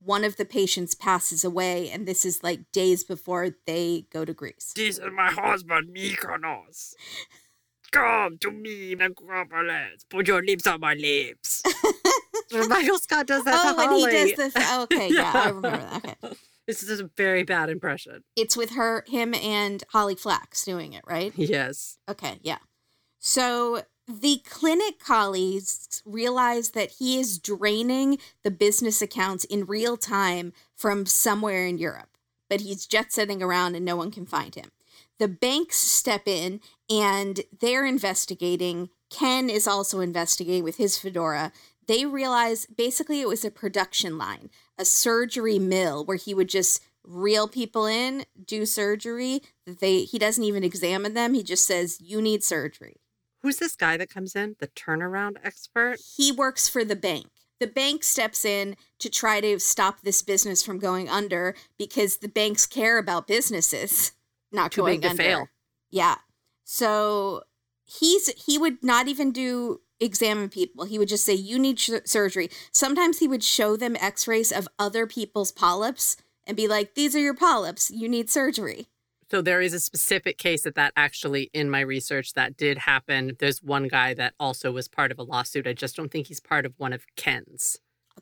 One of the patients passes away, and this is like days before they go to Greece. This is my husband, Mykonos. Come to me, Necropolis. Put your lips on my lips. Michael Scott does that oh, to when Holly. he does this. okay, yeah, I remember that. Okay, This is a very bad impression. it's with her, him, and Holly Flax doing it, right? Yes. Okay, yeah. So the clinic colleagues realize that he is draining the business accounts in real time from somewhere in Europe, but he's jet setting around and no one can find him. The banks step in and they're investigating. Ken is also investigating with his fedora. They realize basically it was a production line, a surgery mill where he would just reel people in, do surgery. They he doesn't even examine them. He just says you need surgery. Who's this guy that comes in? The turnaround expert? He works for the bank. The bank steps in to try to stop this business from going under because the banks care about businesses not Too going under. fail. Yeah. So he's he would not even do examine people. He would just say you need sh- surgery. Sometimes he would show them x-rays of other people's polyps and be like these are your polyps. You need surgery. So there is a specific case that that actually in my research that did happen. There's one guy that also was part of a lawsuit. I just don't think he's part of one of Ken's.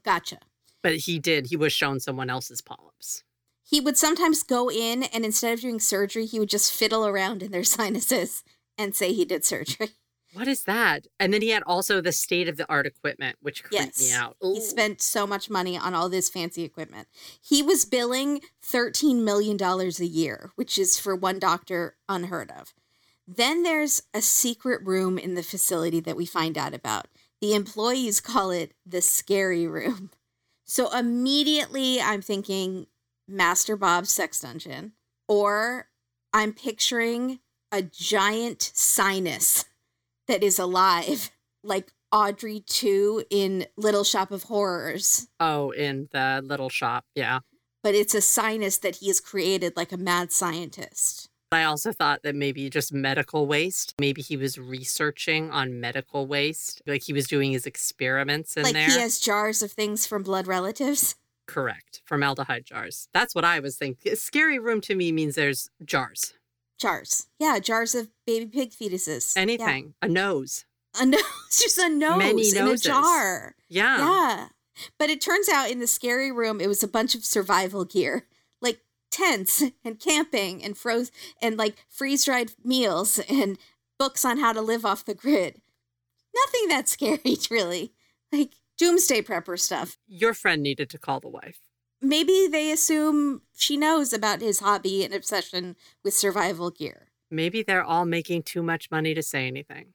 Gotcha. But he did. He was shown someone else's polyps. He would sometimes go in and instead of doing surgery, he would just fiddle around in their sinuses and say he did surgery. What is that? And then he had also the state of the art equipment, which creeped me Yes. out. He spent so much money on all this fancy equipment. He was billing $13 million a year, which is for one doctor unheard of. Then there's a secret room in the facility that we find out about. The employees call it the scary room. So immediately I'm thinking Master Bob's sex dungeon, or I'm picturing a giant sinus that is alive, like Audrey 2 in Little Shop of Horrors. Oh, in the little shop. Yeah. But it's a sinus that he has created like a mad scientist. I also thought that maybe just medical waste. Maybe he was researching on medical waste. Like he was doing his experiments in like there. he has jars of things from blood relatives. Correct. Formaldehyde jars. That's what I was thinking. Scary room to me means there's jars. Jars. Yeah, jars of baby pig fetuses. Yeah. Anything. A nose. A nose, just a nose Many in noses. a jar. Yeah. Yeah. But it turns out in the scary room, it was a bunch of survival gear, like tents and camping and froze and like freeze dried meals and books on how to live off the grid. Nothing that scary, really. Like doomsday prepper stuff. Your friend needed to call the wife. Maybe they assume she knows about his hobby and obsession with survival gear. Maybe they're all making too much money to say anything.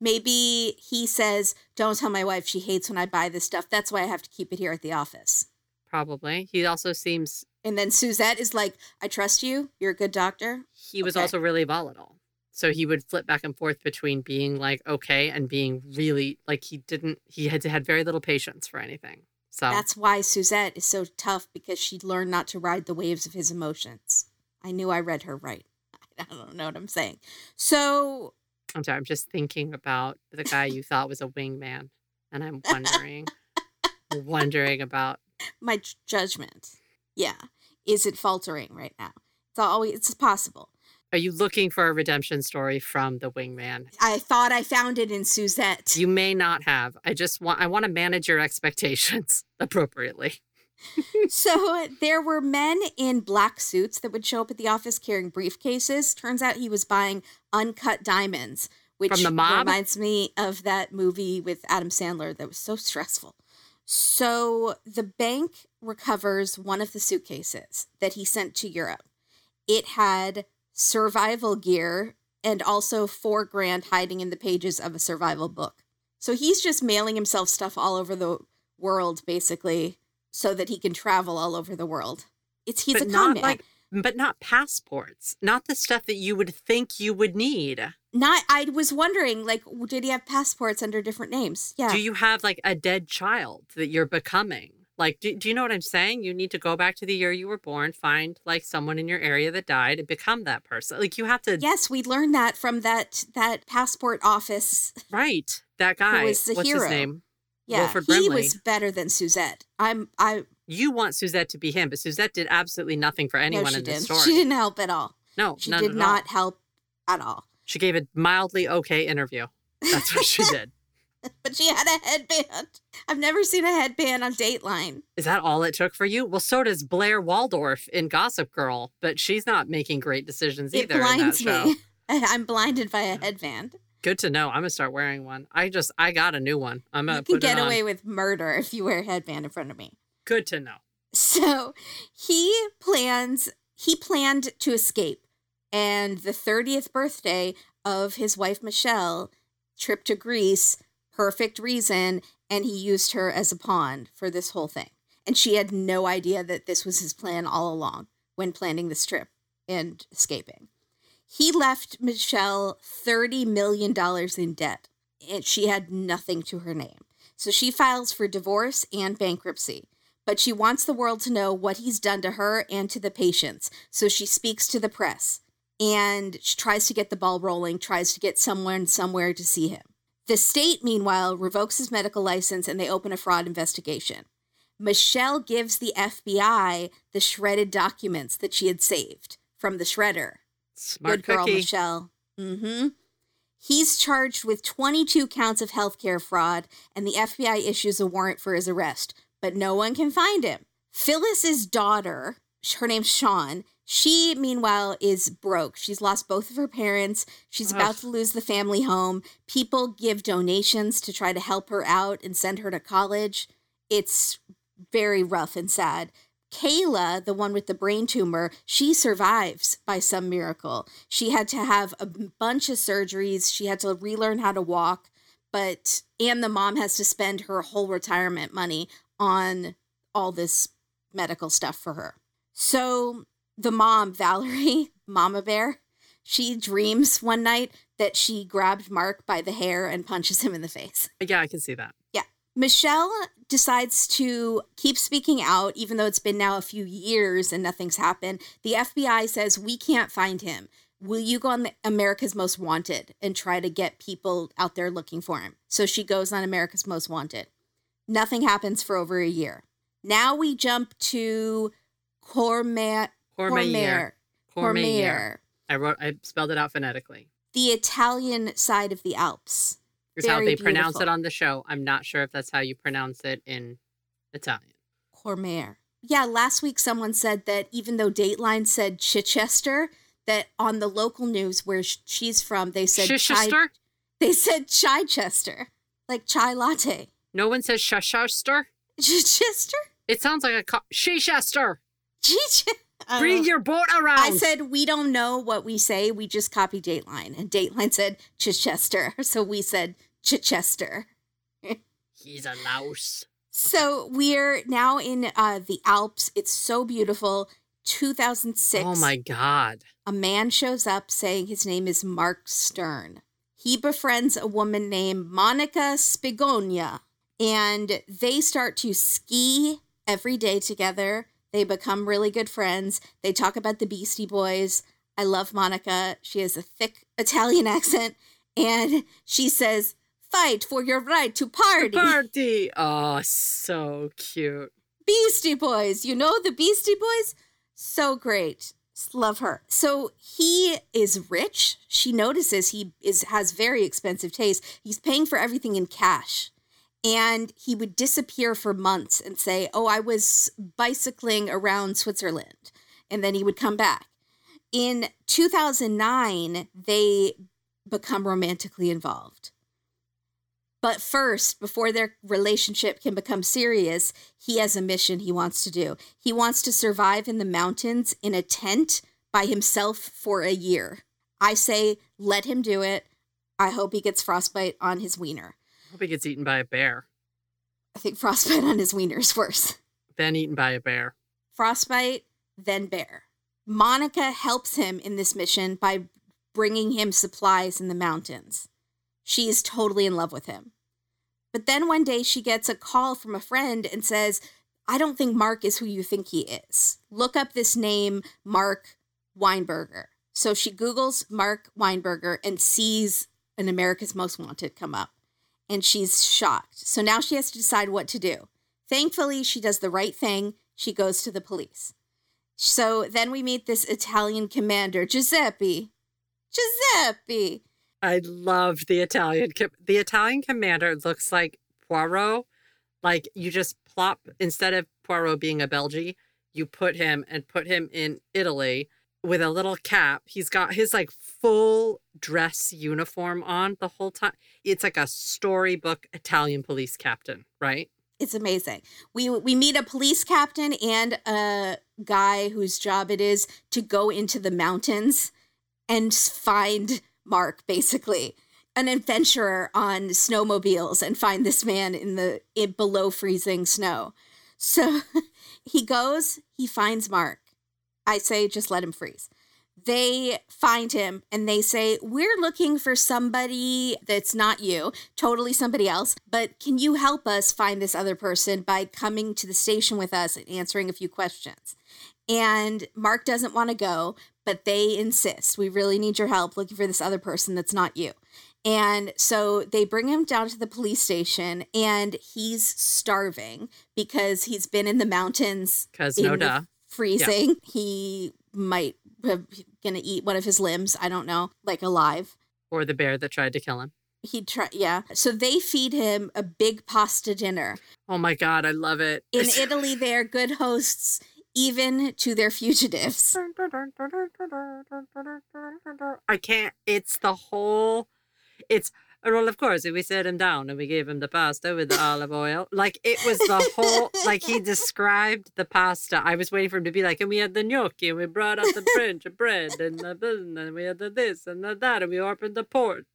Maybe he says, Don't tell my wife she hates when I buy this stuff. That's why I have to keep it here at the office. Probably. He also seems And then Suzette is like, I trust you. You're a good doctor. he was Okay. also really volatile. So he would flip back and forth between being like okay and being really like he didn't he had had very little patience for anything. So That's why Suzette is so tough because she learned not to ride the waves of his emotions. I knew I read her right. I don't know what I'm saying. So, I'm sorry, I'm just thinking about the guy you thought was a wingman. And I'm wondering wondering about my judgment, yeah, is it faltering right now? It's always it's possible. Are you looking for a redemption story from the wingman? I thought I found it in Suzette. You may not have. I just want I want to manage your expectations appropriately. so there were men in black suits that would show up at the office carrying briefcases. Turns out he was buying uncut diamonds, which From the mob? reminds me of that movie with Adam Sandler that was so stressful. So the bank recovers one of the suitcases that he sent to Europe. It had survival gear and also four grand hiding in the pages of a survival book. So he's just mailing himself stuff all over the world, basically, so that he can travel all over the world. It's he's but a con man. like, but not passports, not the stuff that you would think you would need. Not. I was wondering, like, did he have passports under different names? Yeah. Do you have like a dead child that you're becoming? Like, do, do you know what I'm saying? You need to go back to the year you were born, find like someone in your area that died, and become that person. Like, you have to, yes, we learned that from that that passport office. right? That guy, was the what's hero. his name? Yeah, Wilford he Brimley. was better than Suzette. I'm. I You want Suzette to be him, but Suzette did absolutely nothing for anyone no, she in this didn't. story. She didn't help at all. no, She did at all. not help at all. She gave a mildly okay interview. That's what she did. But she had a headband. I've never seen a headband on Dateline. Is that all it took for you? Well, so does Blair Waldorf in Gossip Girl, but she's not making great decisions It either in that blinds show. me. I'm blinded by a headband. Good to know. I'm gonna start wearing one. I just I got a new one. I'm gonna You can put get it on. away with murder if you wear a headband in front of me. Good to know. So he plans he planned to escape. And the 30th birthday of his wife Michelle, trip to Greece, perfect reason, and he used her as a pawn for this whole thing. And she had no idea that this was his plan all along when planning this trip and escaping. He left Michelle $30 million in debt, and she had nothing to her name. So she files for divorce and bankruptcy but she wants the world to know what he's done to her and to the patients. So she speaks to the press and she tries to get the ball rolling, tries to get someone somewhere to see him. The state, meanwhile, revokes his medical license and they open a fraud investigation. Michelle gives the FBI the shredded documents that she had saved from the shredder. Smart Good girl, cookie. Michelle. Mm-hmm. He's charged with 22 counts of healthcare fraud, and the FBI issues a warrant for his arrest, but no one can find him. Phyllis's daughter, her name's Sean, she, meanwhile, is broke. She's lost both of her parents. She's about to lose the family home. People give donations to try to help her out and send her to college. It's very rough and sad. Kayla, the one with the brain tumor, she survives by some miracle. She had to have a bunch of surgeries. She had to relearn how to walk, but and the mom has to spend her whole retirement money on all this medical stuff for her. So the mom, Valerie, Mama Bear, she dreams one night that she grabbed Mark by the hair and punches him in the face. Yeah, I can see that. Yeah. Michelle decides to keep speaking out, even though it's been now a few years and nothing's happened. The FBI says, We can't find him. Will you go on the America's Most Wanted and try to get people out there looking for him? So she goes on America's Most Wanted. Nothing happens for over a year. Now we jump to Courmayeur. Courmayeur. Courmayeur. I wrote. I spelled it out phonetically. The Italian side of the Alps. Is how they pronounce it on the show. I'm not sure if that's how you pronounce it in Italian. Courmayeur. Yeah, last week someone said that even though Dateline said Chichester, that on the local news where she's from, they said Chichester? they said Chichester, like chai latte. No one says Chichester. Chichester? It sounds like a co- Chichester. Chich- I don't Bring your boat around. I said we don't know what we say. We just copy Dateline, and Dateline said Chichester, so we said Chichester. he's a louse. So we're now in uh, the Alps. It's so beautiful. 2006. Oh my god. a man shows up saying his name is Mark Stern. He befriends a woman named Monica Spigonia, and they start to ski every day together. They become really good friends. They talk about the Beastie Boys. I love Monica. She has a thick Italian accent, and she says, Fight for your right to party. Party. Oh, so cute. Beastie Boys. You know the Beastie Boys? So great. Love her. So he is rich. She notices he is has very expensive taste. He's paying for everything in cash. And he would disappear for months and say, Oh, I was bicycling around Switzerland. And then he would come back. In 2009, they become romantically involved. But first, before their relationship can become serious, he has a mission he wants to do. He wants to survive in the mountains in a tent by himself for a year. I say, let him do it. I hope he gets frostbite on his wiener. I hope he gets eaten by a bear. I think frostbite on his wiener is worse. Then eaten by a bear. Frostbite, then bear. Monica helps him in this mission by bringing him supplies in the mountains. She is totally in love with him. But then one day she gets a call from a friend and says, I don't think Mark is who you think he is. Look up this name, Mark Weinberger. So she Googles Mark Weinberger and sees an America's Most Wanted come up. And she's shocked. So now she has to decide what to do. Thankfully, she does the right thing. She goes to the police. So then we meet this Italian commander, Giuseppe. Giuseppe. I love the Italian. The Italian commander looks like Poirot. Like you just plop instead of Poirot being a Belgie, you put him and put him in Italy with a little cap. He's got his like full dress uniform on the whole time. It's like a storybook Italian police captain, right? It's amazing. We we meet a police captain and a guy whose job it is to go into the mountains and find Mark basically an adventurer on snowmobiles and find this man in the in below freezing snow. So he goes, he finds Mark. I say just let him freeze. They find him and they say, We're looking for somebody that's not you, totally somebody else, but can you help us find this other person by coming to the station with us and answering a few questions? And Mark doesn't want to go, but they insist, we really need your help looking for this other person that's not you. And so they bring him down to the police station and he's starving because he's been in the mountains. Because no duh. Freezing. Yeah. He might have gonna eat one of his limbs. I don't know, like alive. Or the bear that tried to kill him. He tried, yeah. So they feed him a big pasta dinner. Oh my god, I love it. In Italy, they're good hosts even to their fugitives. I can't. It's the whole. It's Uh, well, of course, we set him down and we gave him the pasta with the olive oil. Like it was the whole, like he described the pasta. I was waiting for him to be like, and we had the gnocchi and we brought out the French bread and, the, and we had the this and the that and we opened the port.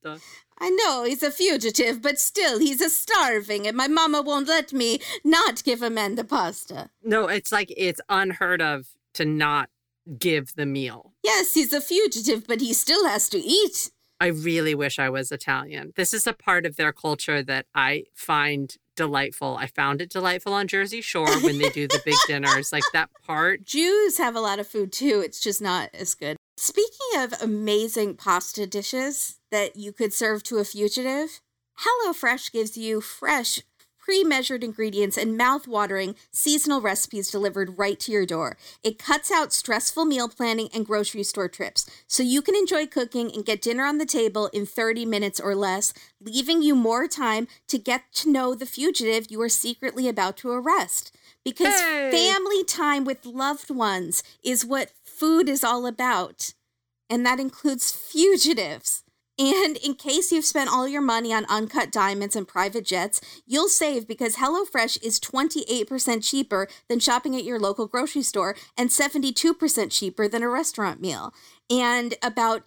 I know he's a fugitive, but still, he's a starving, and my mama won't let me not give a man the pasta. No, it's like it's unheard of to not give the meal. Yes, he's a fugitive, but he still has to eat. I really wish I was Italian. This is a part of their culture that I find delightful. I found it delightful on Jersey Shore when they do the big dinners. Like that part. Jews have a lot of food too. It's just not as good. Speaking of amazing pasta dishes that you could serve to a fugitive, HelloFresh gives you fresh pre measured ingredients, and mouth-watering seasonal recipes delivered right to your door. It cuts out stressful meal planning and grocery store trips, so you can enjoy cooking and get dinner on the table in 30 minutes or less, leaving you more time to get to know the fugitive you are secretly about to arrest. Because hey. family time with loved ones is what food is all about, and that includes fugitives. And in case you've spent all your money on uncut diamonds and private jets, you'll save because HelloFresh is 28% cheaper than shopping at your local grocery store and 72% cheaper than a restaurant meal, and about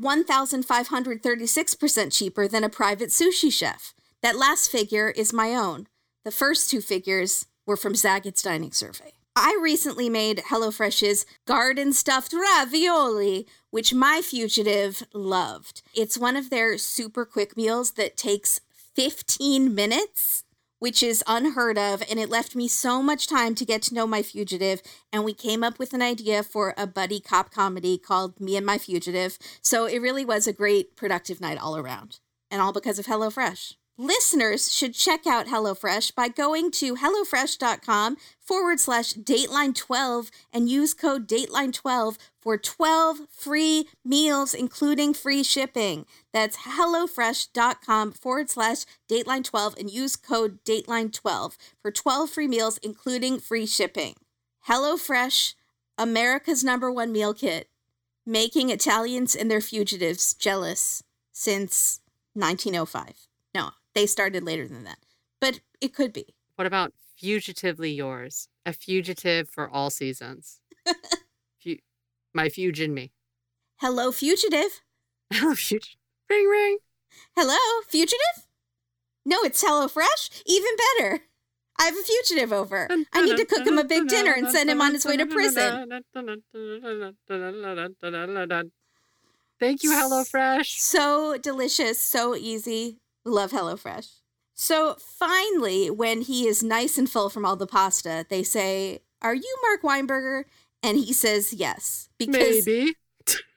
1,536% cheaper than a private sushi chef. That last figure is my own. The first two figures were from Zagat's Dining Survey. I recently made HelloFresh's garden stuffed ravioli, which my fugitive loved. It's one of their super quick meals that takes 15 minutes, which is unheard of. And it left me so much time to get to know my fugitive. And we came up with an idea for a buddy cop comedy called Me and My Fugitive. So it really was a great, productive night all around. And all because of HelloFresh. Listeners should check out HelloFresh by going to HelloFresh.com forward slash Dateline12 and use code Dateline12 for 12 free meals, including free shipping. That's HelloFresh.com forward slash Dateline12 and use code Dateline12 for 12 free meals, including free shipping. HelloFresh, America's number one meal kit, making Italians and their fugitives jealous since 1905. No, they started later than that, but it could be. What about fugitively yours? A fugitive for all seasons. Fu- my fuge in me. Hello, fugitive. Hello, fugitive. Ring, ring. Hello, fugitive? No, it's HelloFresh? Even better. I have a fugitive over. I need to cook him a big dinner and send him on his way to prison. Thank you, HelloFresh. So delicious, so easy. Love HelloFresh. So finally, when he is nice and full from all the pasta, they say, Are you Mark Weinberger? And he says yes. Because Maybe.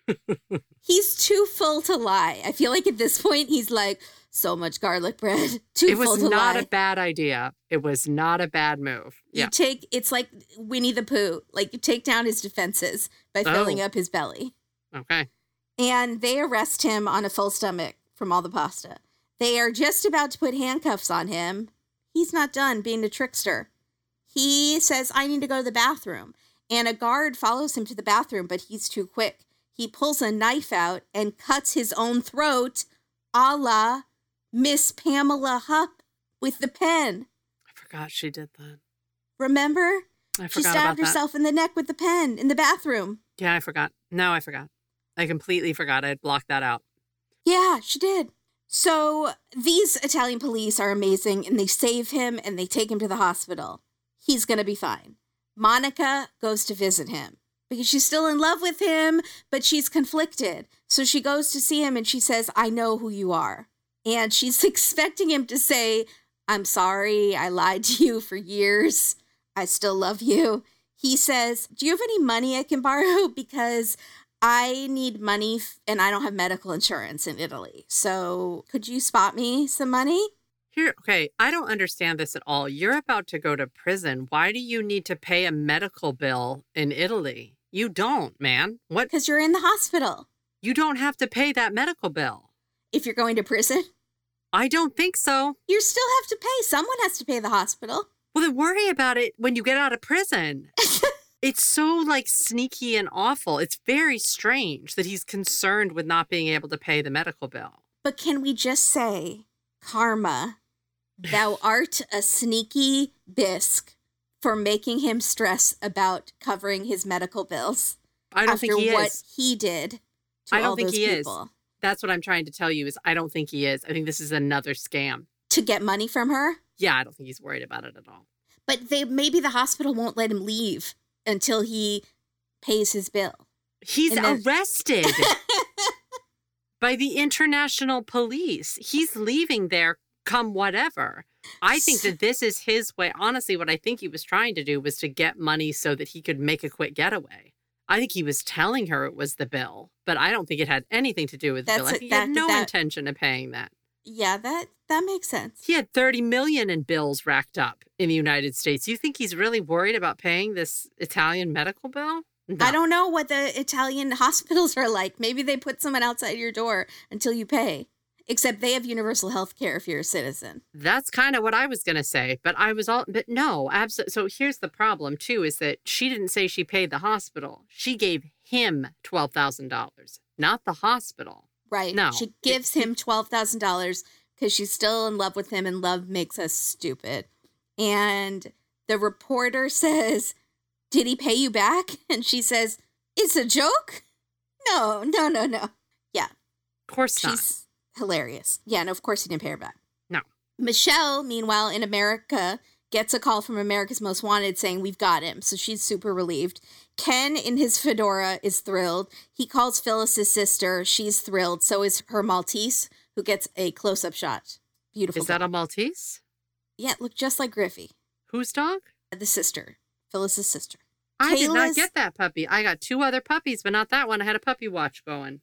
he's too full to lie. I feel like at this point he's like, so much garlic bread. Too full. It was not lie. a bad idea. It was not a bad move. You Yeah. take it's like Winnie the Pooh. Like you take down his defenses by filling Oh. up his belly. Okay. And they arrest him on a full stomach from all the pasta. They are just about to put handcuffs on him. He's not done being a trickster. He says, I need to go to the bathroom. And a guard follows him to the bathroom, but he's too quick. He pulls a knife out and cuts his own throat, a la Miss Pamela Hupp with the pen. I forgot she did that. Remember? I She forgot stabbed about that. herself in the neck with the pen in the bathroom. Yeah, I forgot. No, I forgot. I completely forgot. I blocked that out. Yeah, she did. So these Italian police are amazing and they save him and they take him to the hospital. He's going to be fine. Monica goes to visit him because she's still in love with him, but she's conflicted. So she goes to see him and she says, I know who you are. And she's expecting him to say, I'm sorry, I lied to you for years. I still love you. He says, Do you have any money I can borrow? Because I need money f- and I don't have medical insurance in Italy. So could you spot me some money? Here, okay, I don't understand this at all. You're about to go to prison. Why do you need to pay a medical bill in Italy? You don't, man. What? Because you're in the hospital. You don't have to pay that medical bill. If you're going to prison, I don't think so. you still have to pay. Someone has to pay the hospital. Well, then worry about it when you get out of prison. It's so like sneaky and awful. It's very strange that he's concerned with not being able to pay the medical bill. But can we just say, Karma, thou art a sneaky bisque for making him stress about covering his medical bills I don't think he what is. he did to I don't think he is. That's what I'm trying to tell you is I don't think he is. I think this is another scam. to get money from her. Yeah, I don't think he's worried about it at all. But they maybe the hospital won't let him leave until he pays his bill. He's then- arrested by the international police. He's leaving there come whatever. I think that this is his way. Honestly, what I think he was trying to do was to get money so that he could make a quick getaway. I think he was telling her it was the bill, but I don't think it had anything to do with the bill. I That's- think he had no that- intention of paying that. Yeah, that that makes sense. He had 30 million in bills racked up in the United States. You think he's really worried about paying this Italian medical bill? No. I don't know what the Italian hospitals are like. Maybe they put someone outside your door until you pay. Except they have universal health care if you're a citizen. That's kind of what I was going to say, but I was all, but no, absolutely. So here's the problem too is that she didn't say she paid the hospital. She gave him $12,000, not the hospital. Right. No. She gives him $12,000 because she's still in love with him and love makes us stupid. And the reporter says, Did he pay you back? And she says, It's a joke? No, no, no, no. Yeah. Of course not. She's hilarious. Yeah, and of course he didn't pay her back. No. Michelle, meanwhile, in America, gets a call from America's Most Wanted saying, We've got him. So she's super relieved. Ken, in his fedora, is thrilled. He calls Phyllis's sister. She's thrilled. So is her Maltese, who gets a close up shot. Beautiful. Is that a. Maltese? Yeah, it looked just like Griffey, Whose dog? the sister, Phyllis's sister. I did not get that puppy. I got two other puppies, but not that one. I had a puppy watch going.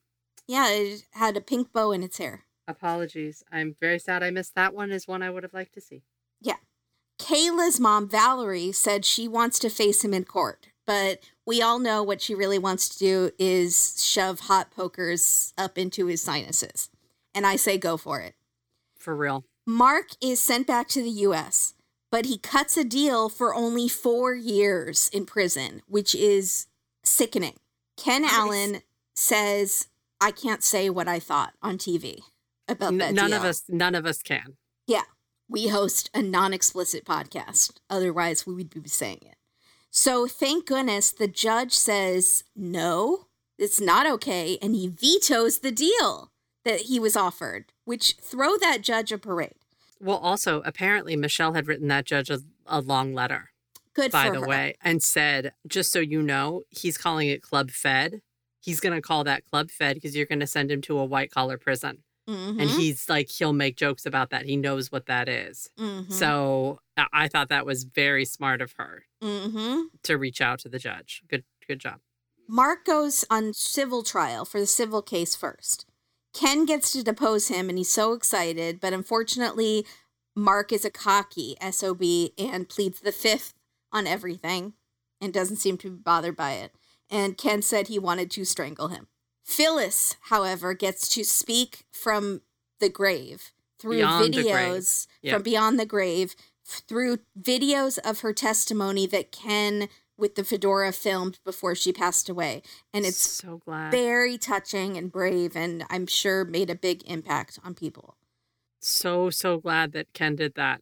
Yeah, it had a pink bow in its hair. Apologies. I'm very sad I missed that one. Is one I would have liked to see. Yeah. Kayla's mom, Valerie, said she wants to face him in court, but we all know what she really wants to do is shove hot pokers up into his sinuses. And I say go for it. For real. Mark is sent back to the US, but he cuts a deal for only four years in prison, which is sickening. Ken Nice. Allen says, I can't say what I thought on TV about N- that none deal. of us none of us can. Yeah. We host a non explicit podcast. Otherwise, we would be saying it. So, thank goodness the judge says, no, it's not okay. And he vetoes the deal that he was offered, which throw that judge a parade. Well, also apparently Michelle had written that judge a, a long letter, Good by the her. way, and said, just so you know, he's calling it Club Fed. He's going to call that Club Fed because you're going to send him to a white collar prison. Mhm, And he's like, he'll make jokes about that. He knows what that is. mhm, So I- thought that was very smart of her mhm. to reach out to the judge. Good, good job. Mark goes on civil trial for the civil case first. Ken gets to depose him and he's so excited, but unfortunately, Mark is a cocky SOB and pleads the fifth on everything and doesn't seem to be bothered by it. And Ken said he wanted to strangle him. Phyllis, however, gets to speak from the grave through Beyond grave. videos Yeah. from beyond the grave through videos of her testimony that Ken with the fedora filmed before she passed away and it's so glad. very touching and brave and i'm sure made a big impact on people so so glad that Ken did that.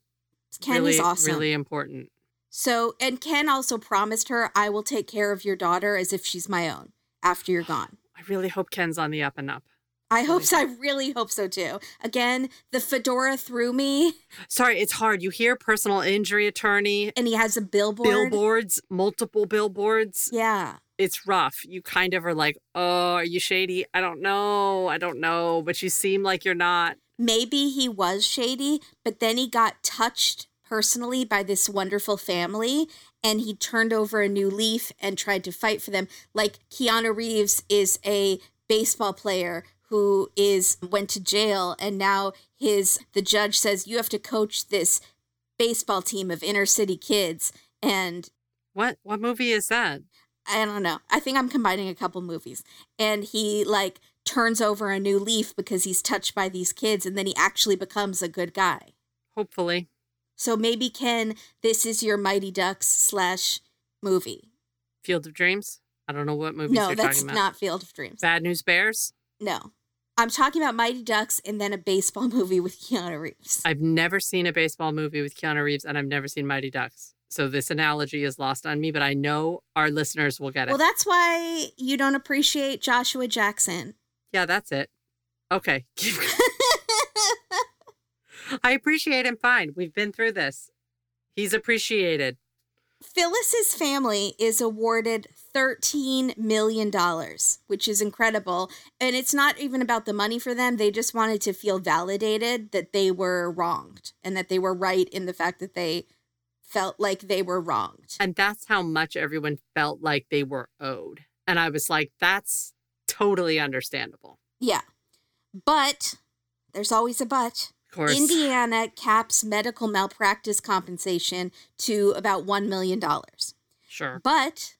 ken really, is awesome really important. so and ken also promised her i will take care of your daughter as if she's my own after you're gone I really hope Ken's on the up and up. I hope so i really hope so too again the fedora threw me Sorry, it's hard. You hear personal injury attorney, and he has a billboard billboards, multiple billboards. yeah It's rough. You kind of are like, oh, are you shady? I don't know. I don't know. But you seem like you're not. maybe he was shady, but then he got touched personally by this wonderful family and he turned over a new leaf and tried to fight for them. Like Keanu Reeves is a baseball player who is went to jail and now his the judge says you have to coach this baseball team of inner city kids and What what movie is that? I don't know. I think I'm combining a couple movies. And he like turns over a new leaf because he's touched by these kids and then he actually becomes a good guy. Hopefully. So maybe Ken, this is your Mighty Ducks slash movie. Field of Dreams? I don't know what movie. no, you're that's talking about. not Field of Dreams. Bad News Bears? no. I'm talking about Mighty Ducks and then a baseball movie with Keanu Reeves. I've never seen a baseball movie with Keanu Reeves and I've never seen Mighty Ducks. So this analogy is lost on me, but I know our listeners will get it. well, that's why you don't appreciate Joshua Jackson. yeah, that's it. Okay. I appreciate him fine. We've been through this. He's appreciated. Phyllis's family is awarded $13 million, which is incredible. And it's not even about the money for them. They just wanted to feel validated that they were wronged and that they were right in the fact that they felt like they were wronged. And that's how much everyone felt like they were owed. And I was like, that's totally understandable. Yeah. But there's always a but. Course. Indiana caps medical malpractice compensation to about $1 million. Sure. But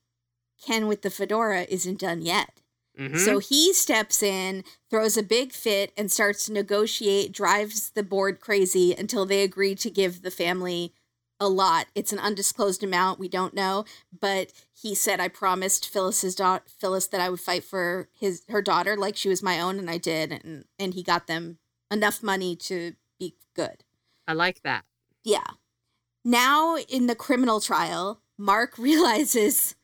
Ken with the fedora isn't done yet. Mhm. So he steps in, throws a big fit, and starts to negotiate, drives the board crazy until they agree to give the family a lot. It's an undisclosed amount. We don't know, but he said, "I promised Phyllis's daughter, Phyllis, that I would fight for his her daughter like she was my own, and I did." And and he got them enough money to be good. I like that. Yeah. Now in the criminal trial, Mark realizes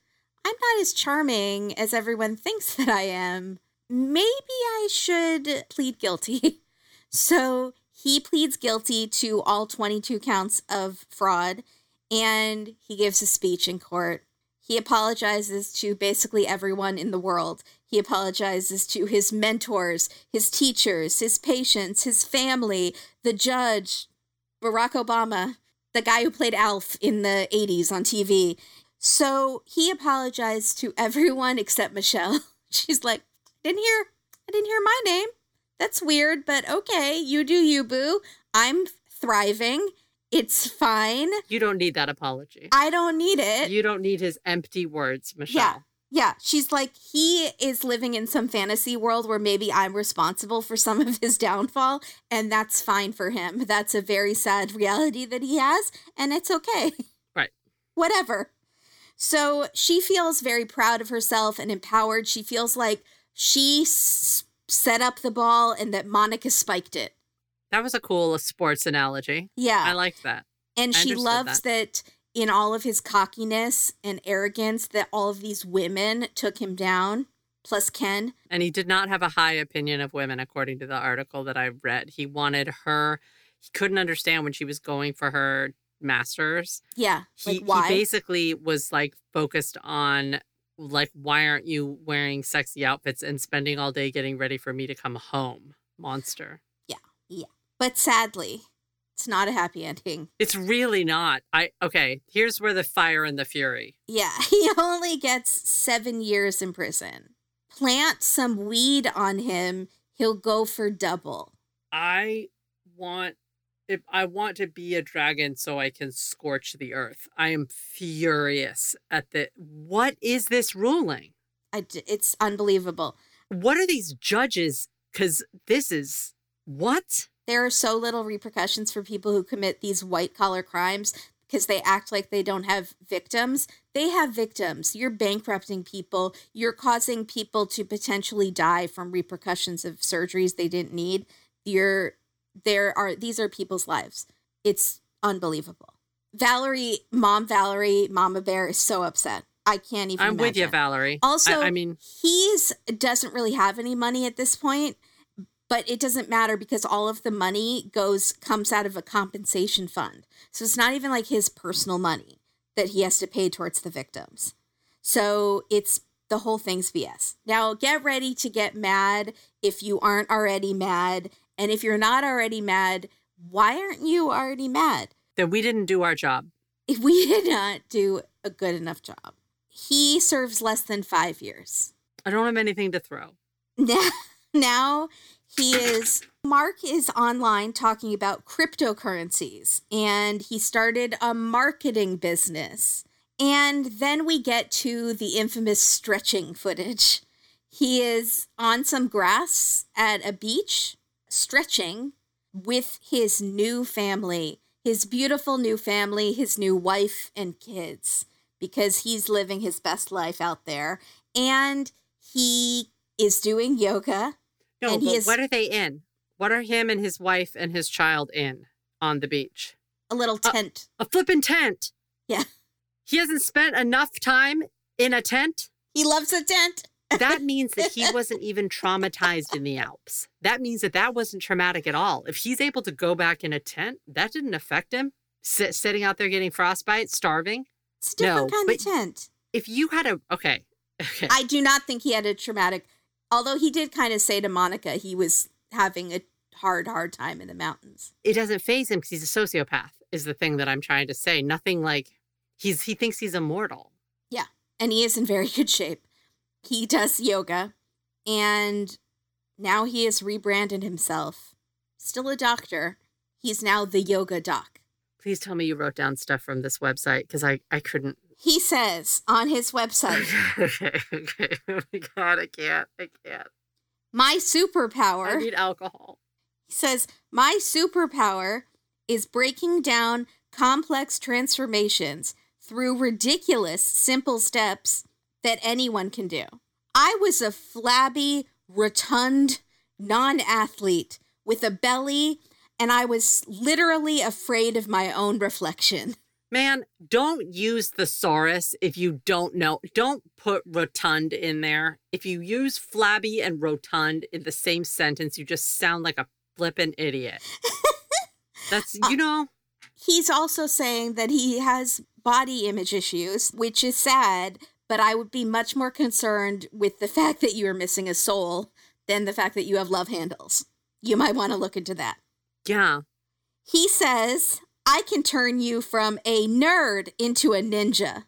I'm not as charming as everyone thinks that I am. Maybe I should plead guilty. So he pleads guilty to all 22 counts of fraud and he gives a speech in court. He apologizes to basically everyone in the world. He apologizes to his mentors, his teachers, his patients, his family, the judge, Barack Obama, the guy who played Alf in the 80s on TV. So he apologized to everyone except Michelle. She's like, I didn't hear I didn't hear my name. That's weird, but okay. You do you, boo. I'm thriving. It's fine. You don't need that apology. I don't need it. You don't need his empty words, Michelle. Yeah, she's like, he is living in some fantasy world where maybe I'm responsible for some of his downfall, and that's fine for him. That's a very sad reality that he has, and it's okay. Right. Whatever. So she feels very proud of herself and empowered. She feels like she s- set up the ball and that Monica spiked it. That was a cool sports analogy. Yeah. I liked that. and I she loves that. In all of his cockiness and arrogance that all of these women took him down, plus Ken. And he did not have a high opinion of women, according to the article that I read. He wanted her, he couldn't understand when she was going for her master's. Yeah. He, like why? he basically was like focused on, like, why aren't you wearing sexy outfits and spending all day getting ready for me to come home? Monster. Yeah yeah but sadly, it's not a happy ending. It's really not. I, okay, here's where the fire and the fury. Yeah, he only gets seven years in prison. Plant some weed on him, he'll go for double. I want if I want to be a dragon so I can scorch the earth. I am furious at the what is this ruling? I it's unbelievable. What are these judges cuz this is what? There are so little repercussions for people who commit these white collar crimes because they act like they don't have victims. They have victims. You're bankrupting people. You're causing people to potentially die from repercussions of surgeries they didn't need. You're there are these are people's lives. It's unbelievable. Valerie, mom Valerie, Mama Bear is so upset. I can't even. I'm with you. Valerie. Also, I, I mean he's doesn't really have any money at this point but it doesn't matter because all of the money goes comes out of a compensation fund. So it's not even like his personal money that he has to pay towards the victims. So it's the whole thing's bs now get ready to get mad if you aren't already mad and if you're not already mad why aren't you already mad? That we didn't do our job. if we did not do a good enough job. He serves less than five years. I don't have anything to throw. now, now he is Mark is online talking about cryptocurrencies and he started a marketing business. And then we get to the infamous stretching footage. He is on some grass at a beach stretching with his new family, his beautiful new family, his new wife and kids because he's living his best life out there and he is doing yoga No, but is- what are they in? What are him and his wife and his child in on the beach? a little tent. A flippin' tent. Yeah. He hasn't spent enough time in a tent. He loves a tent. That means that he wasn't even traumatized in the Alps. That means that that wasn't traumatic at all. If he's able to go back in a tent, that didn't affect him. Sit, sitting out there getting frostbite, starving. It's a different No, kind of tent. If you had a okay, okay, I do not think he had a traumatic, although he did kind of say to Monica he was having a hard, hard time in the mountains. it doesn't phase him because he's a sociopath. Is the thing that I'm trying to say. Nothing like he's he thinks he's immortal. Yeah. And he is in very good shape. He does yoga and now he has rebranded himself. Still a doctor. He's now the yoga doc. Please tell me you wrote down stuff from this website because I I couldn't. He says on his website, okay, okay. Oh my god, I can't. I can't. My superpower. I need alcohol. He says, My superpower is breaking down complex transformations through ridiculous, simple steps that anyone can do. I was a flabby, rotund non athlete with a belly, and I was literally afraid of my own reflection. Man, don't use thesaurus if you don't know. Don't put rotund in there. If you use flabby and rotund in the same sentence, you just sound like a flippin' idiot. That's, uh, you know, He's also saying that he has body image issues, which is sad, but I would be much more concerned with the fact that you are missing a soul than the fact that you have love handles. You might want to look into that. yeah. He says, I can turn you from a nerd into a ninja,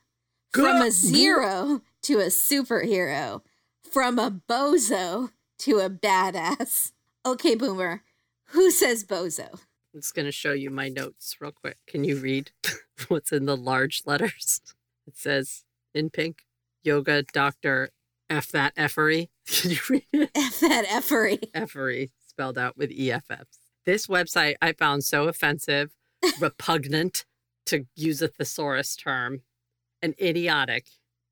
from a zero to a superhero, from a bozo to a badass. Okay, Boomer. Who says bozo? I'm just going to show you my notes real quick. Can you read what's in the large letters? It says in pink, yoga doctor F that effery. Can you read it? F that effery. Effery spelled out with EFFs. This website I found so offensive, repugnant, to use a thesaurus term, and idiotic.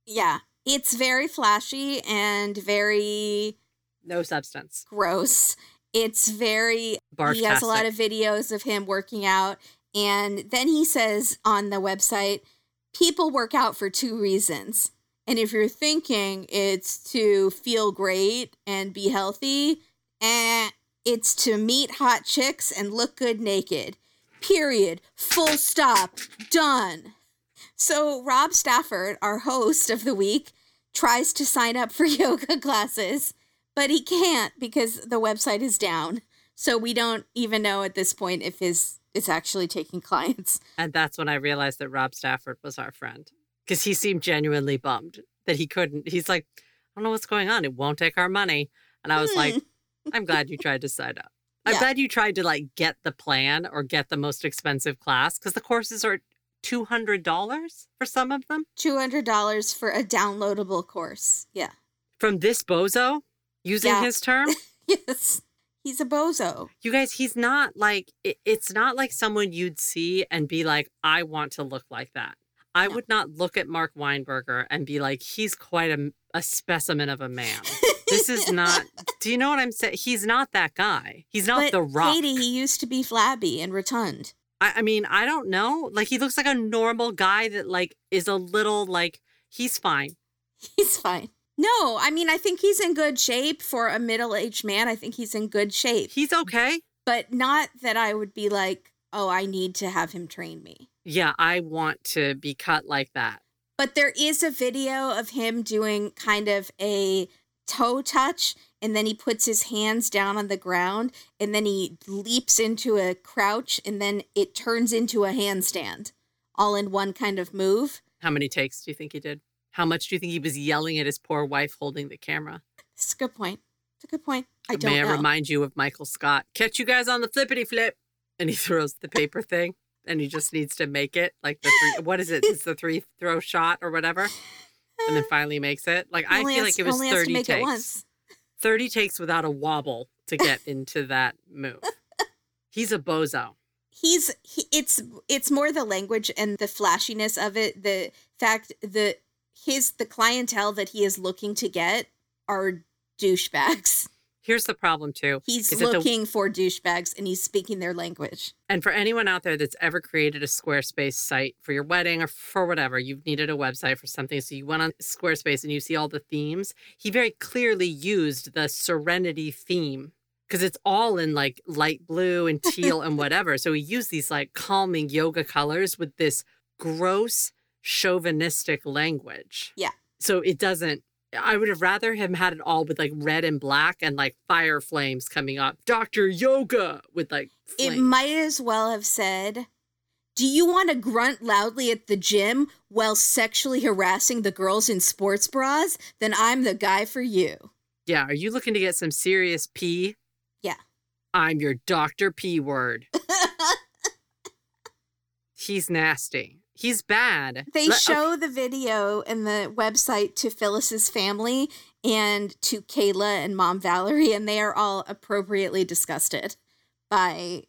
Yeah. It's very flashy and very No substance. gross. It's very he has a lot of videos of him working out and then he says on the website people work out for two reasons and if you're thinking it's to feel great and be healthy eh, it's to meet hot chicks and look good naked period full stop done so rob stafford our host of the week tries to sign up for yoga classes but he can't because the website is down. So we don't even know at this point if his is actually taking clients. And that's when I realized that Rob Stafford was our friend because he seemed genuinely bummed that he couldn't. He's like, I don't know what's going on. It won't take our money. And I was like, Hmm. I'm glad you tried to sign up. I'm Yeah. glad you tried to like get the plan or get the most expensive class because the courses are $200 for some of them. two hundred dollars for a downloadable course. Yeah. From this bozo using Yeah. his term. Yes. He's a bozo. You guys, he's not like, it- it's not like someone you'd see and be like, I want to look like that. I No. would not look at Mark Weinberger and be like, he's quite a, a specimen of a man. This is not, do you know what I'm saying? He's not that guy. He's not but the rock. Katie, he used to be flabby and rotund. I, I mean, I don't know. Like, he looks like a normal guy that, like, is a little like, he's fine. He's fine. No, I mean I think he's in good shape for a middle-aged man. I think he's in good shape. He's okay. But not that I would be like, "Oh, I need to have him train me." Yeah, I want to be cut like that. But there is a video of him doing kind of a toe touch and then he puts his hands down on the ground and then he leaps into a crouch and then it turns into a handstand all in one kind of move. How many takes do you think he did? How much do you think he was yelling at his poor wife holding the camera? It's a good point. It's a good point. I don't May I know. remind you of Michael Scott? Catch you guys on the flippity flip. And he throws the paper thing and he just needs to make it like the three, what is it? It's the three throw shot or whatever. And then finally makes it. Like, I feel like it was only has to 30 make takes. 30 takes without a wobble to get into that move. He's a bozo. he's he, it's it's more the language and the flashiness of it the fact that his the clientele that he is looking to get are douchebags Here's the problem, too. he's it the- looking for douchebags and he's speaking their language And for anyone out there that's ever created a Squarespace site for your wedding or for whatever, you've needed a website for something. So you went on Squarespace and you see all the themes. He very clearly used the Serenity theme because it's all in like light blue and teal and whatever. So he used these like calming yoga colors with this gross chauvinistic language. Yeah. So it doesn't. I would have rather him had it all with like red and black and like fire flames coming up. Doctor Yoga with like it might as well have said do you want to grunt loudly at the gym while sexually harassing the girls in sports bras then i'm the guy for you Yeah, are you looking to get some serious P? Yeah. I'm your Dr. P word. He's nasty. He's bad. They Let- show the video and the website to Phyllis's family and to Kayla and mom Valerie, and they are all appropriately disgusted by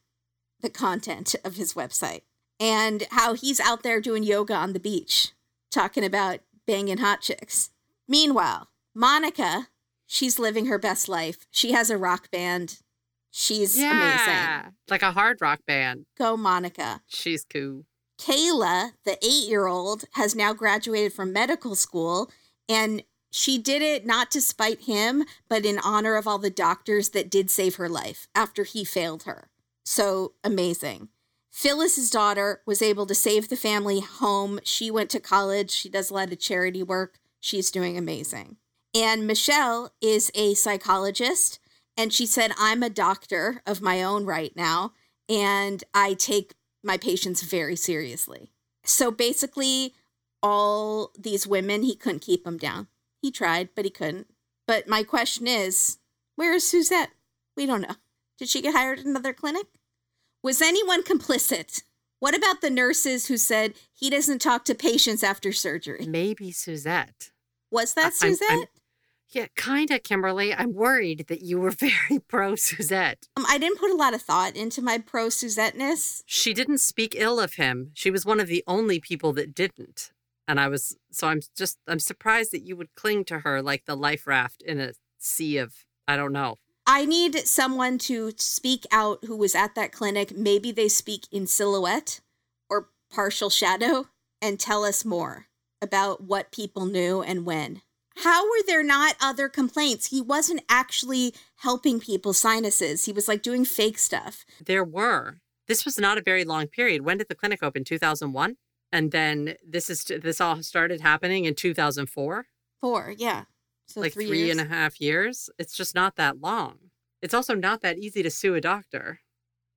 the content of his website and how he's out there doing yoga on the beach, talking about banging hot chicks. Meanwhile, Monica, she's living her best life. She has a rock band. She's amazing. like a hard rock band. Go, Monica. She's cool. Kayla, the eight year old, has now graduated from medical school and she did it not to spite him, but in honor of all the doctors that did save her life after he failed her. So amazing. Phyllis's daughter was able to save the family home. She went to college. She does a lot of charity work. She's doing amazing. And Michelle is a psychologist. And she said, I'm a doctor of my own right now. And I take my patients very seriously. So basically, all these women, he couldn't keep them down. He tried, but he couldn't. But my question is, where is Suzette? We don't know. Did she get hired at another clinic? Was anyone complicit? What about the nurses who said he doesn't talk to patients after surgery? Maybe Suzette. Was that I- I'm- Suzette? I'm- Yeah, kind of, Kimberly. I'm worried that you were very pro Suzette. um, I didn't put a lot of thought into my pro Suzette-ness. She didn't speak ill of him. She was one of the only people that didn't. And I was, so I'm just, I'm surprised that you would cling to her like the life raft in a sea of, I don't know. I need someone to speak out who was at that clinic. Maybe they speak in silhouette or partial shadow and tell us more about what people knew and when. How were there not other complaints? He wasn't actually helping people's sinuses. He was like doing fake stuff. There were. This was not a very long period. When did the clinic open? 2001? And then this is, this all started happening in 2004? Four, yeah. So like three, three and a half years. It's just not that long. It's also not that easy to sue a doctor.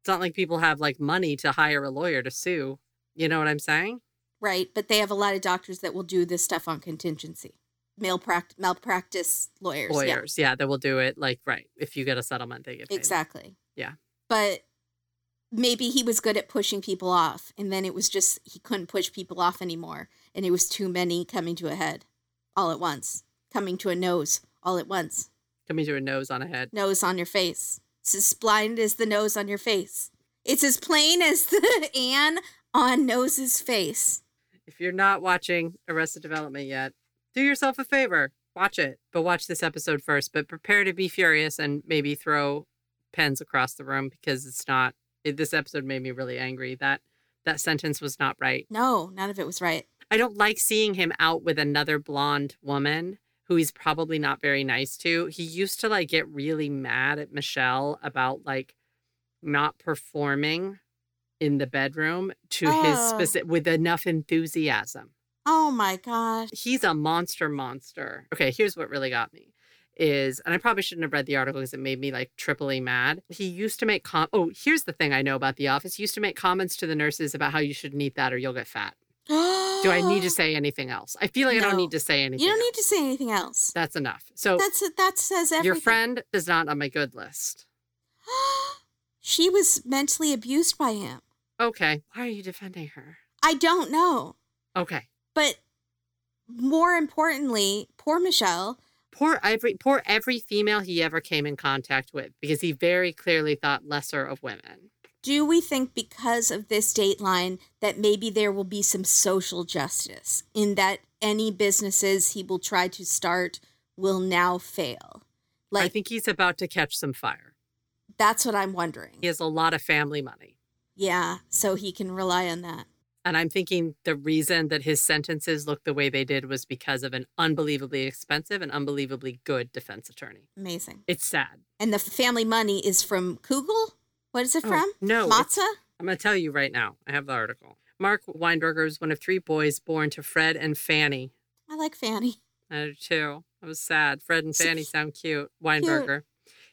It's not like people have like money to hire a lawyer to sue. You know what I'm saying? Right, but they have a lot of doctors that will do this stuff on contingency. Malpract- malpractice lawyers. yeah. Lawyers, yeah. that will do it. Like, right. If you get a settlement, they get paid. Exactly. Yeah. But maybe he was good at pushing people off, and then it was just he couldn't push people off anymore, and it was too many coming to a head all at once, coming to a nose all at once. Coming to a nose on a head. Nose on your face. It's as blind as the nose on your face. It's as plain as the Anne on Nose's face. If you're not watching Arrested Development yet, do yourself a favor. Watch it, but watch this episode first. But prepare to be furious and maybe throw pens across the room because it's not. It, this episode made me really angry. That that sentence was not right. No, none of it was right. I don't like seeing him out with another blonde woman who he's probably not very nice to. He used to like get really mad at Michelle about like not performing in the bedroom to his Oh. specific with enough enthusiasm. Oh my gosh. He's a monster monster. Okay, here's what really got me is and I probably shouldn't have read the article because it made me like triply mad. He used to make com Oh, here's the thing I know about the office. He used to make comments to the nurses about how you shouldn't eat that or you'll get fat. Do I need to say anything else? I feel like I don't need to say anything. You don't else. need to say anything else. That's enough. So That's that says everything. your friend is not on my good list. she was mentally abused by him. Okay. Why are you defending her? I don't know. Okay. But more importantly, poor Michelle. Poor every poor every female he ever came in contact with because he very clearly thought lesser of women. Do we think because of this dateline that maybe there will be some social justice in that any businesses he will try to start will now fail? Like I think he's about to catch some fire. that's what I'm wondering. He has a lot of family money. Yeah, so he can rely on that. And I'm thinking the reason that his sentences looked the way they did was because of an unbelievably expensive and unbelievably good defense attorney. Amazing. It's sad. And the family money is from Kugel? What is it Oh, from? no, Matzah? I'm going to tell you right now. I have the article. Mark Weinberger was one of three boys born to Fred and Fanny. I like Fanny. I do too. I was sad. Fred and Fanny sound cute. Weinberger.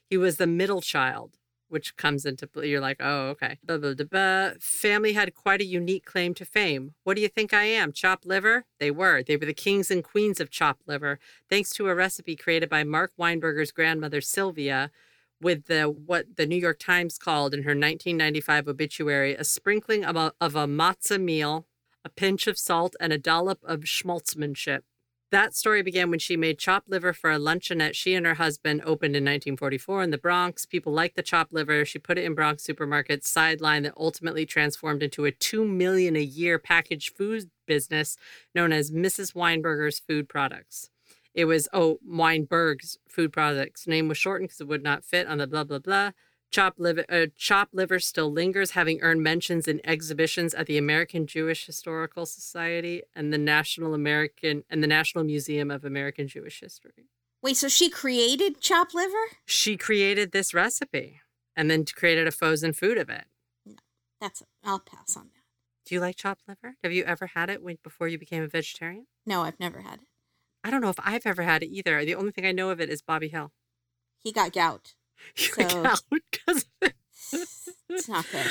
He was the middle child, which comes into play. You're like, oh, okay. Blah, blah, blah. Family had quite a unique claim to fame. What do you think I am? Chopped liver? They were. They were the kings and queens of chopped liver, thanks to a recipe created by Mark Weinberger's grandmother, Sylvia, with the what the New York Times called in her 1995 obituary a sprinkling of a, of a matzah meal, a pinch of salt, and a dollop of schmaltzmanship. That story began when she made chopped liver for a luncheonette she and her husband opened in 1944 in the Bronx. People liked the chopped liver. She put it in Bronx supermarkets, sideline that ultimately transformed into a two million a year packaged food business known as Mrs. Weinberger's Food Products. It was oh Weinberg's Food Products. Name was shortened because it would not fit on the blah blah blah. Chopped liver, uh, chopped liver still lingers, having earned mentions in exhibitions at the American Jewish Historical Society and the National American and the National Museum of American Jewish History. Wait, so she created chop liver? She created this recipe and then created a frozen food of it. No, That's I'll pass on that. Do you like chopped liver? Have you ever had it when, before you became a vegetarian? No, I've never had it. I don't know if I've ever had it either. The only thing I know of it is Bobby Hill. He got gout. So- out because It's not good.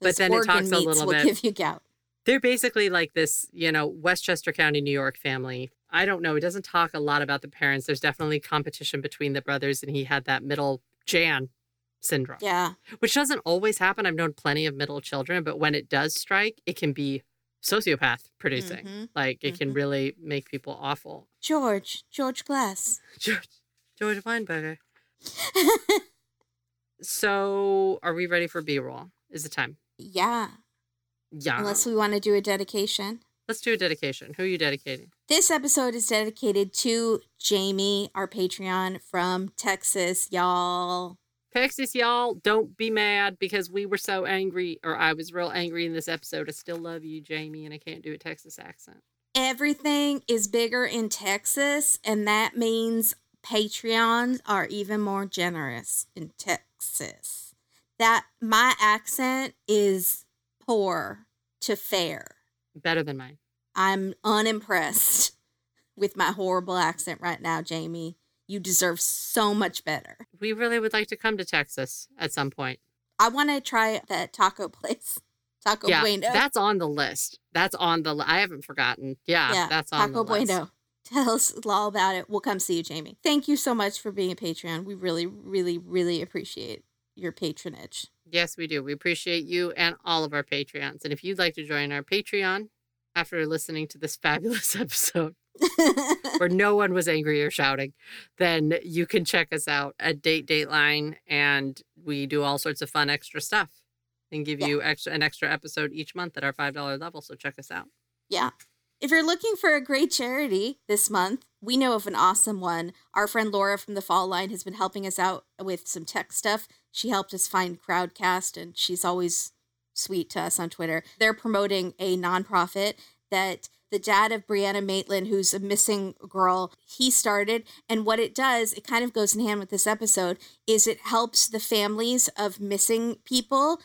But then it talks a little will bit- give you gout. they're basically like this, you know, Westchester County, New York family. I don't know. It doesn't talk a lot about the parents. There's definitely competition between the brothers, and he had that middle Jan syndrome, Yeah. which doesn't always happen. I've known plenty of middle children, but when it does strike, it can be sociopath producing. Mhm. Like it can Mhm. really make people awful. George, George Glass. George, George Weinberger. So, are we ready for B roll? Is it time? yeah. Yeah. Unless we want to do a dedication. Let's do a dedication. Who are you dedicating? This episode is dedicated to Jamie, our Patreon from Texas, y'all. Texas, y'all, don't be mad because we were so angry, or I was real angry in this episode. I still love you, Jamie, and I can't do a Texas accent. Everything is bigger in Texas, and that means Patreons are even more generous in Texas. That my accent is poor to fair. Better than mine. I'm unimpressed with my horrible accent right now, Jamie. You deserve so much better. We really would like to come to Texas at some point. I want to try that taco place. Taco yeah, Bueno. that's on the list. That's on the. Li- I haven't forgotten. Yeah, that's on Taco the list. Tell us all about it. We'll come see you, Jamie. Thank you so much for being a Patreon. We really, really, really appreciate your patronage. Yes, we do. We appreciate you and all of our Patreons. And if you'd like to join our Patreon after listening to this fabulous episode, where no one was angry or shouting, then you can check us out at Date Dateline, and we do all sorts of fun extra stuff and give Yeah. you extra an extra episode each month at our five dollar level. So check us out. yeah. If you're looking for a great charity this month, we know of an awesome one. Our friend Laura from the Fall Line has been helping us out with some tech stuff. She helped us find Crowdcast, and she's always sweet to us on Twitter. They're promoting a nonprofit that the dad of Brianna Maitland, who's a missing girl, he started. And what it does, it kind of goes in hand with this episode, is it helps the families of missing people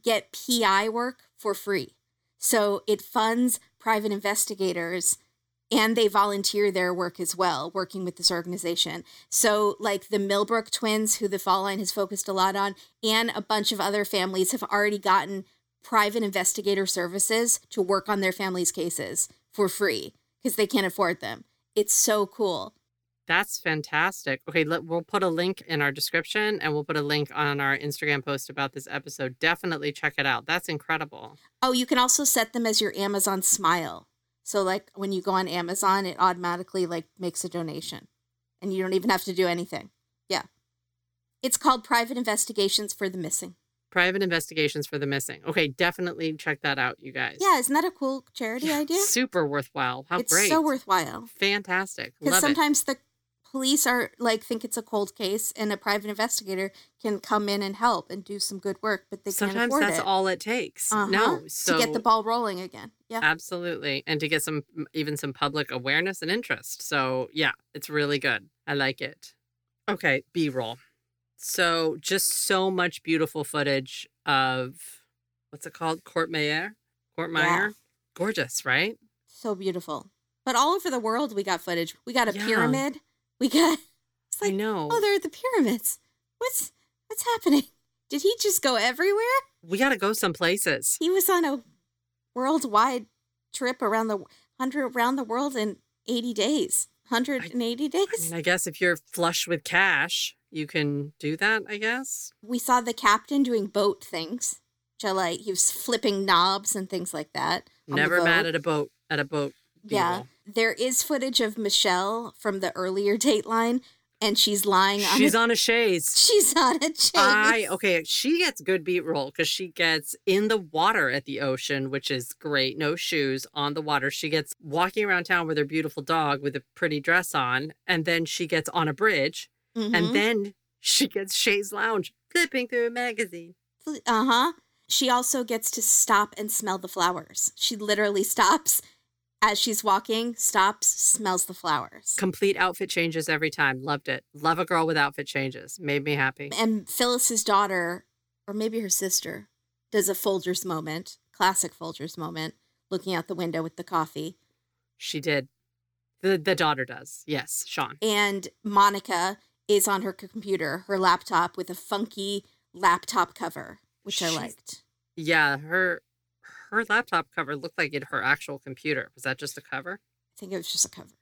get PI work for free. So it funds private investigators and they volunteer their work as well, working with this organization. So, like the Millbrook twins, who the Fall Line has focused a lot on, and a bunch of other families have already gotten private investigator services to work on their families' cases for free because they can't afford them. It's so cool. That's fantastic. Okay, let, we'll put a link in our description and we'll put a link on our Instagram post about this episode. Definitely check it out. That's incredible. Oh, you can also set them as your Amazon Smile. So like when you go on Amazon, it automatically like makes a donation. And you don't even have to do anything. Yeah. It's called Private Investigations for the Missing. Private investigations for the missing. Okay, definitely check that out, you guys. Yeah, isn't that a cool charity idea? Super worthwhile. How it's great. so worthwhile. Fantastic. Because Love it. sometimes the police are like think it's a cold case and a private investigator can come in and help and do some good work, but they can't Sometimes afford that's it. all it takes. Uh-huh. No, so to get the ball rolling again. Yeah. absolutely, and to get some even some public awareness and interest. So yeah, it's really good. I like it. Okay, B roll. So just so much beautiful footage of what's it called? Courmayeur. Court Yeah. Meyer. Gorgeous, right? So beautiful. But all over the world, we got footage. We got a Yeah. pyramid. We got. It's I like, know. oh, they're the pyramids. What's what's happening? Did he just go everywhere? we got to go some places. He was on a worldwide trip around the hundred around the world in eighty days. Hundred and eighty days. I mean, I guess if you're flush with cash, you can do that. I guess. we saw the captain doing boat things. Which I like. He was flipping knobs and things like that. Never mad at a boat. At a boat. Yeah. There is footage of Michelle from the earlier Dateline, and she's lying on. She's a, on a chaise. She's on a chaise. I okay, she gets good beat roll because she gets in the water at the ocean, which is great. No shoes on the water. She gets walking around town with her beautiful dog with a pretty dress on, and then she gets on a bridge, Mhm. and then she gets chaise lounge flipping through a magazine. Uh huh. She also gets to stop and smell the flowers. She literally stops as she's walking, stops, smells the flowers. Complete outfit changes every time. Loved it. Love a girl with outfit changes. Made me happy. And Phyllis's daughter, or maybe her sister, does a Folgers moment, classic Folgers moment, looking out the window with the coffee. She did. The the daughter does. Yes, Sean. And Monica is on her computer, her laptop, with a funky laptop cover, which I liked. Yeah, her her laptop cover looked like it her actual computer. Was that just a cover? I think it was just a cover.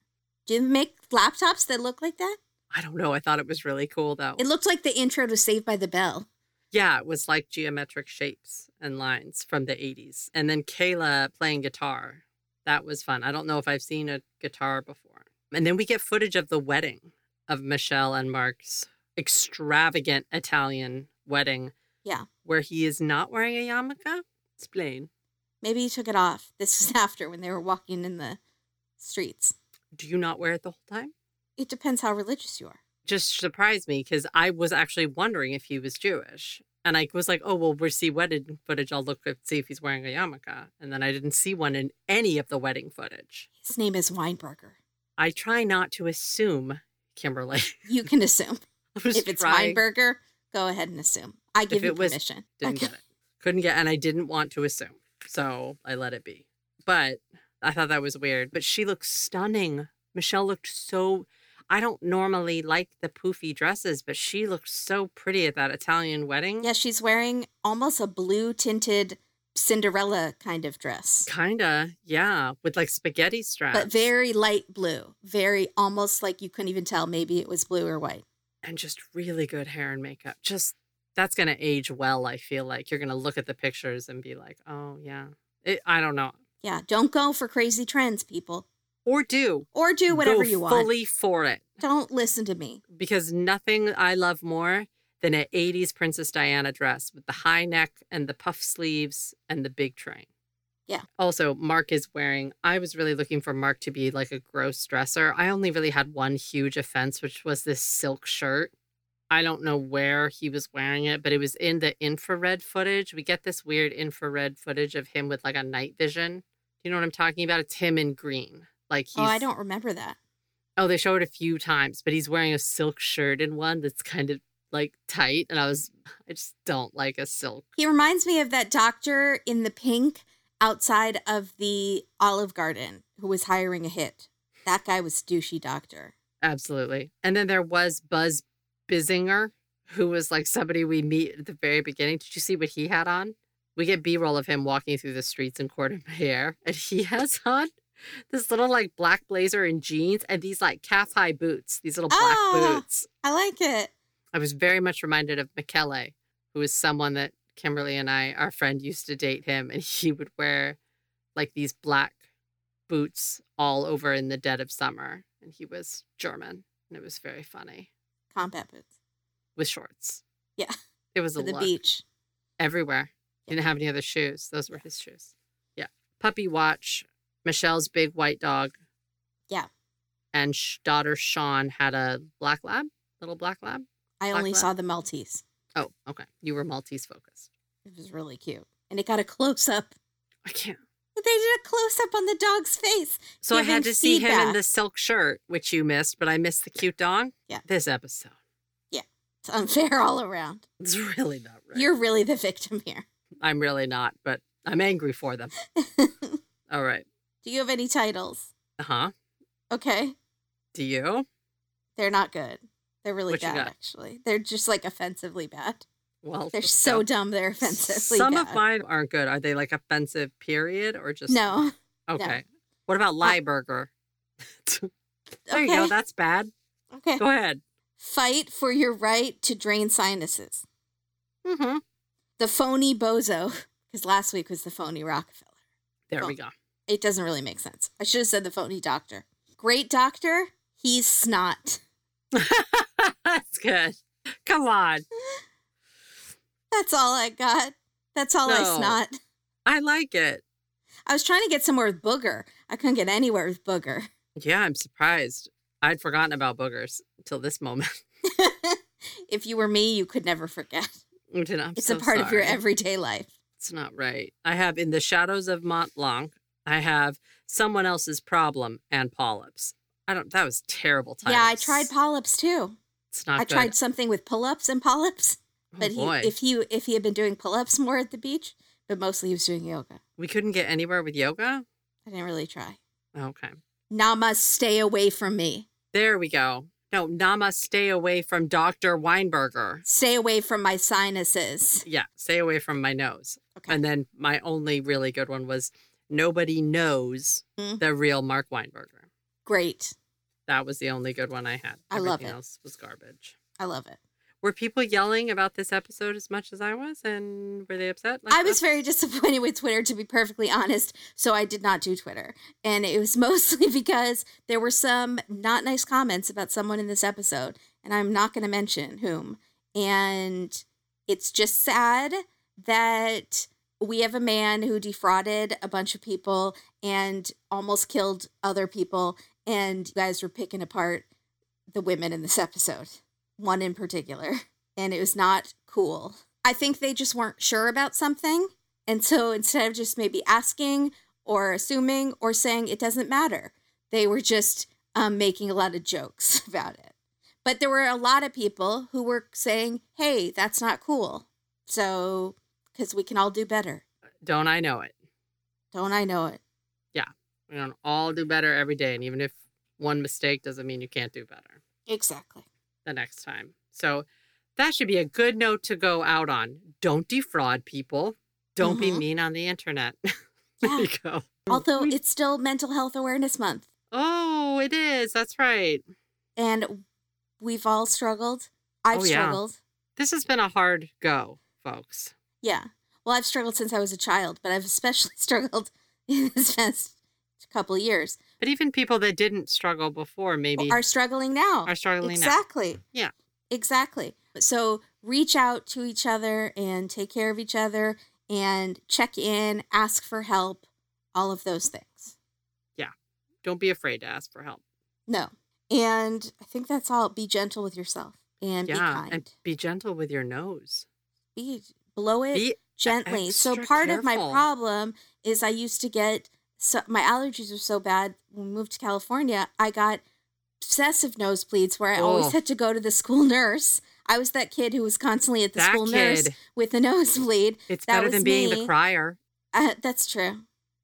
Do you make laptops that look like that? I don't know. I thought it was really cool though. It looked like the intro to Saved by the Bell. yeah, it was like geometric shapes and lines from the 80s. And then Kayla playing guitar. That was fun. I don't know if I've seen a guitar before. And then we get footage of the wedding of Michelle and Mark's extravagant Italian wedding. Yeah. Where he is not wearing a yarmulke. Explain. Maybe he took it off. This was after when they were walking in the streets. Do you not wear it the whole time? It depends how religious you are. Just surprised me because I was actually wondering if he was Jewish. And I was like, oh, well, we'll see wedding footage. I'll look and see if he's wearing a yarmulke. And then I didn't see one in any of the wedding footage. His name is Weinberger. I try not to assume, Kimberly. You can assume. If it's trying, Weinberger, go ahead and assume. I give you it was- permission. Didn't get it. Couldn't get, and I didn't want to assume. So I let it be. But I thought that was weird. But she looked stunning. Michelle looked so. I don't normally like the poofy dresses, but she looked so pretty at that Italian wedding. Yeah, she's wearing almost a blue tinted Cinderella kind of dress, Kinda, yeah, with like spaghetti straps. but very light blue. Very almost like you couldn't even tell maybe it was blue or white. and just really good hair and makeup. Just that's gonna age well. I feel like you're gonna look at the pictures and be like, oh yeah. It, I don't know, Yeah, don't go for crazy trends, people. or do Or do whatever Go you want. Fully for it. Don't listen to me. because nothing I love more than an 80s Princess Diana dress with the high neck and the puff sleeves and the big train. Yeah. Also, Mark is wearing, I was really looking for Mark to be like a gross dresser. I only really had one huge offense, which was this silk shirt. I don't know where he was wearing it, but it was in the infrared footage. We get this weird infrared footage of him with like a night vision. Do you know what I'm talking about? It's him in green. Like he's Oh, I don't remember that. Oh, they show it a few times, but he's wearing a silk shirt in one that's kind of like tight. And I was, I just don't like a silk. He reminds me of that doctor in the pink outside of the Olive Garden who was hiring a hit. That guy was douchey doctor. Absolutely. And then there was Buzz Bissinger, who was like somebody we meet at the very beginning. Did you see what he had on? We get B roll of him walking through the streets in Court of Hair, and he has on this little like black blazer and jeans and these like calf high boots, these little black Ah. boots. I like it. I was very much reminded of Michele, who is someone that Kimberly and I, our friend, used to date him, and he would wear like these black boots all over in the dead of summer. And he was German, and it was very funny Combat boots with shorts. Yeah. It was a the look beach. everywhere. He didn't have any other shoes. Those were his shoes. Yeah. Puppy watch. Michelle's big white dog. Yeah. And sh- daughter Sean had a black lab, little black lab. I Black only lab? saw the Maltese. Oh, okay. You were Maltese focused. It was really cute. And it got a close up. I can't. They did a close up on the dog's face. So I had to see him in the silk shirt, which you missed, but I missed the cute dog. Yeah. This episode. Yeah. It's unfair all around. It's really not right. You're really the victim here. I'm really not, but I'm angry for them. All right. Do you have any titles? Uh huh. Okay. Do you? They're not good. They're really What bad, actually. They're just like offensively bad. Well, They're so dumb, they're offensive Some bad. of mine aren't good. Are they like offensive, period, or just no. Okay. What about Lieberger? there you go. That's bad. Okay. Go ahead. Fight for your right to drain sinuses. Mm-hmm. The phony bozo, because last week was the phony Rockefeller. There we go. It doesn't really make sense. I should have said the phony doctor. Great doctor, he's snot. That's good. Come on. That's all I got. That's all I No. snot. I like it. I was trying to get somewhere with booger. I couldn't get anywhere with booger. Yeah, I'm surprised. I'd forgotten about boogers until this moment. if you were me, you could never forget. I'm it's so a part of your everyday life. It's not right. I have in the shadows of Mont Blanc. I have someone else's problem and polyps. I don't. That was terrible. Titles. Yeah, I tried polyps too. It's not. I good. tried something with pull-ups and polyps. Oh, But he, boy, if he if he had been doing pull-ups more at the beach, but mostly he was doing yoga. we couldn't get anywhere with yoga. I didn't really try. Okay, Nama, stay away from me. there we go. No, Nama, stay away from Doctor Weinberger. Stay away from my sinuses. Yeah, stay away from my nose. Okay. And then my only really good one was nobody knows Hmm. the real Mark Weinberger. Great. That was the only good one I had. I love it. else was garbage. I love it. Were people yelling about this episode as much as I was? And were they upset? like I was us? very disappointed with Twitter, to be perfectly honest. So I did not do Twitter. And it was mostly because there were some not nice comments about someone in this episode. And I'm not going to mention whom. And it's just sad that we have a man who defrauded a bunch of people and almost killed other people. And you guys were picking apart the women in this episode, one in particular. And it was not cool. I think they just weren't sure about something. And so instead of just maybe asking or assuming or saying it doesn't matter, they were just um, making a lot of jokes about it. But there were a lot of people who were saying, hey, that's not cool. So, because we can all do better. Don't I know it? Don't I know it? Yeah. We don't all do better every day. And even if one mistake doesn't mean you can't do better Exactly. The next time. So that should be a good note to go out on. Don't defraud people. Don't be Mhm. mean on the internet. there Yeah. you go. Although We- it's still Mental Health Awareness Month. oh, it is. That's right. And we've all struggled. I've Oh, yeah. struggled. This has been a hard go, folks. Yeah. Well, I've struggled since I was a child, but I've especially struggled in this past couple of years. But even people that didn't struggle before maybe Are struggling now. are struggling now. exactly. Yeah. Exactly. So reach out to each other and take care of each other and check in, ask for help, all of those things. Yeah. Don't be afraid to ask for help. No. And I think that's all. Be gentle with yourself and be yeah, kind. and be gentle with your nose. be blow it Be gently. So part of my problem is I used to get so my allergies were so bad when we moved to California. I got obsessive nosebleeds where I always Oh. had to go to the school nurse. I was that kid who was constantly at the that school nurse with a nosebleed. It's that better than being the me. crier. Uh, that's true.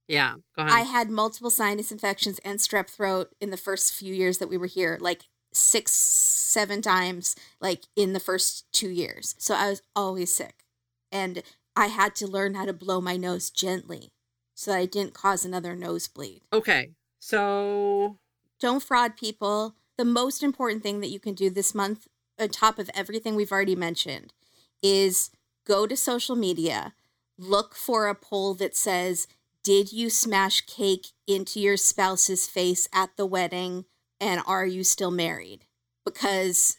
Yeah, go ahead. I had multiple sinus infections and strep throat in the first few years that we were here, like six, seven times, like in the first two years. So I was always sick. And I had to learn how to blow my nose gently so I didn't cause another nosebleed. okay, so Don't fraud people. The most important thing that you can do this month, on top of everything we've already mentioned, is go to social media, look for a poll that says, Did you smash cake into your spouse's face at the wedding? And are you still married? Because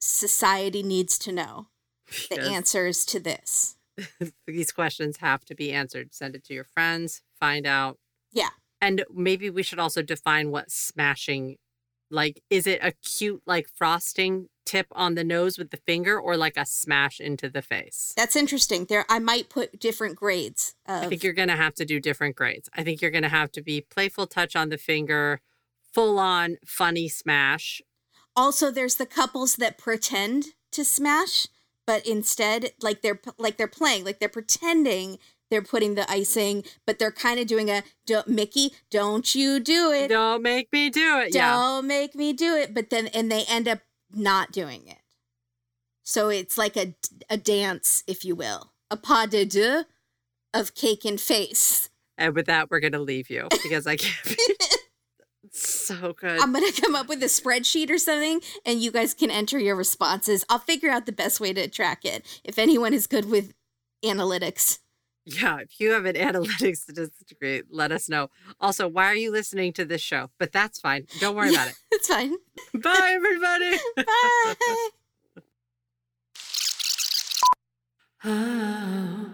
society needs to know the because answers to this. these questions have to be answered. Send it to your friends, find out. Yeah. And maybe we should also define what smashing like is it a cute like frosting tip on the nose with the finger or like a smash into the face? That's interesting. There, I might put different grades. Of, I think you're going to have to do different grades. I think you're going to have to be playful touch on the finger, full on funny smash. also there's the couples that pretend to smash but instead like they're like they're playing like they're pretending they're putting the icing but they're kind of doing a don't, mickey don't you do it. Don't make me do it. Don't make me do it but then and they end up not doing it. So it's like a a dance if you will a pas de deux of cake and face. And with that, we're going to leave you because I can't so good. I'm gonna come up with a spreadsheet or something, and you guys can enter your responses. I'll figure out the best way to track it. If anyone is good with analytics, Yeah, if you have an analytics degree, let us know. Also, why are you listening to this show? But that's fine. Don't worry about it. it's fine. Bye, everybody. Bye. Ah.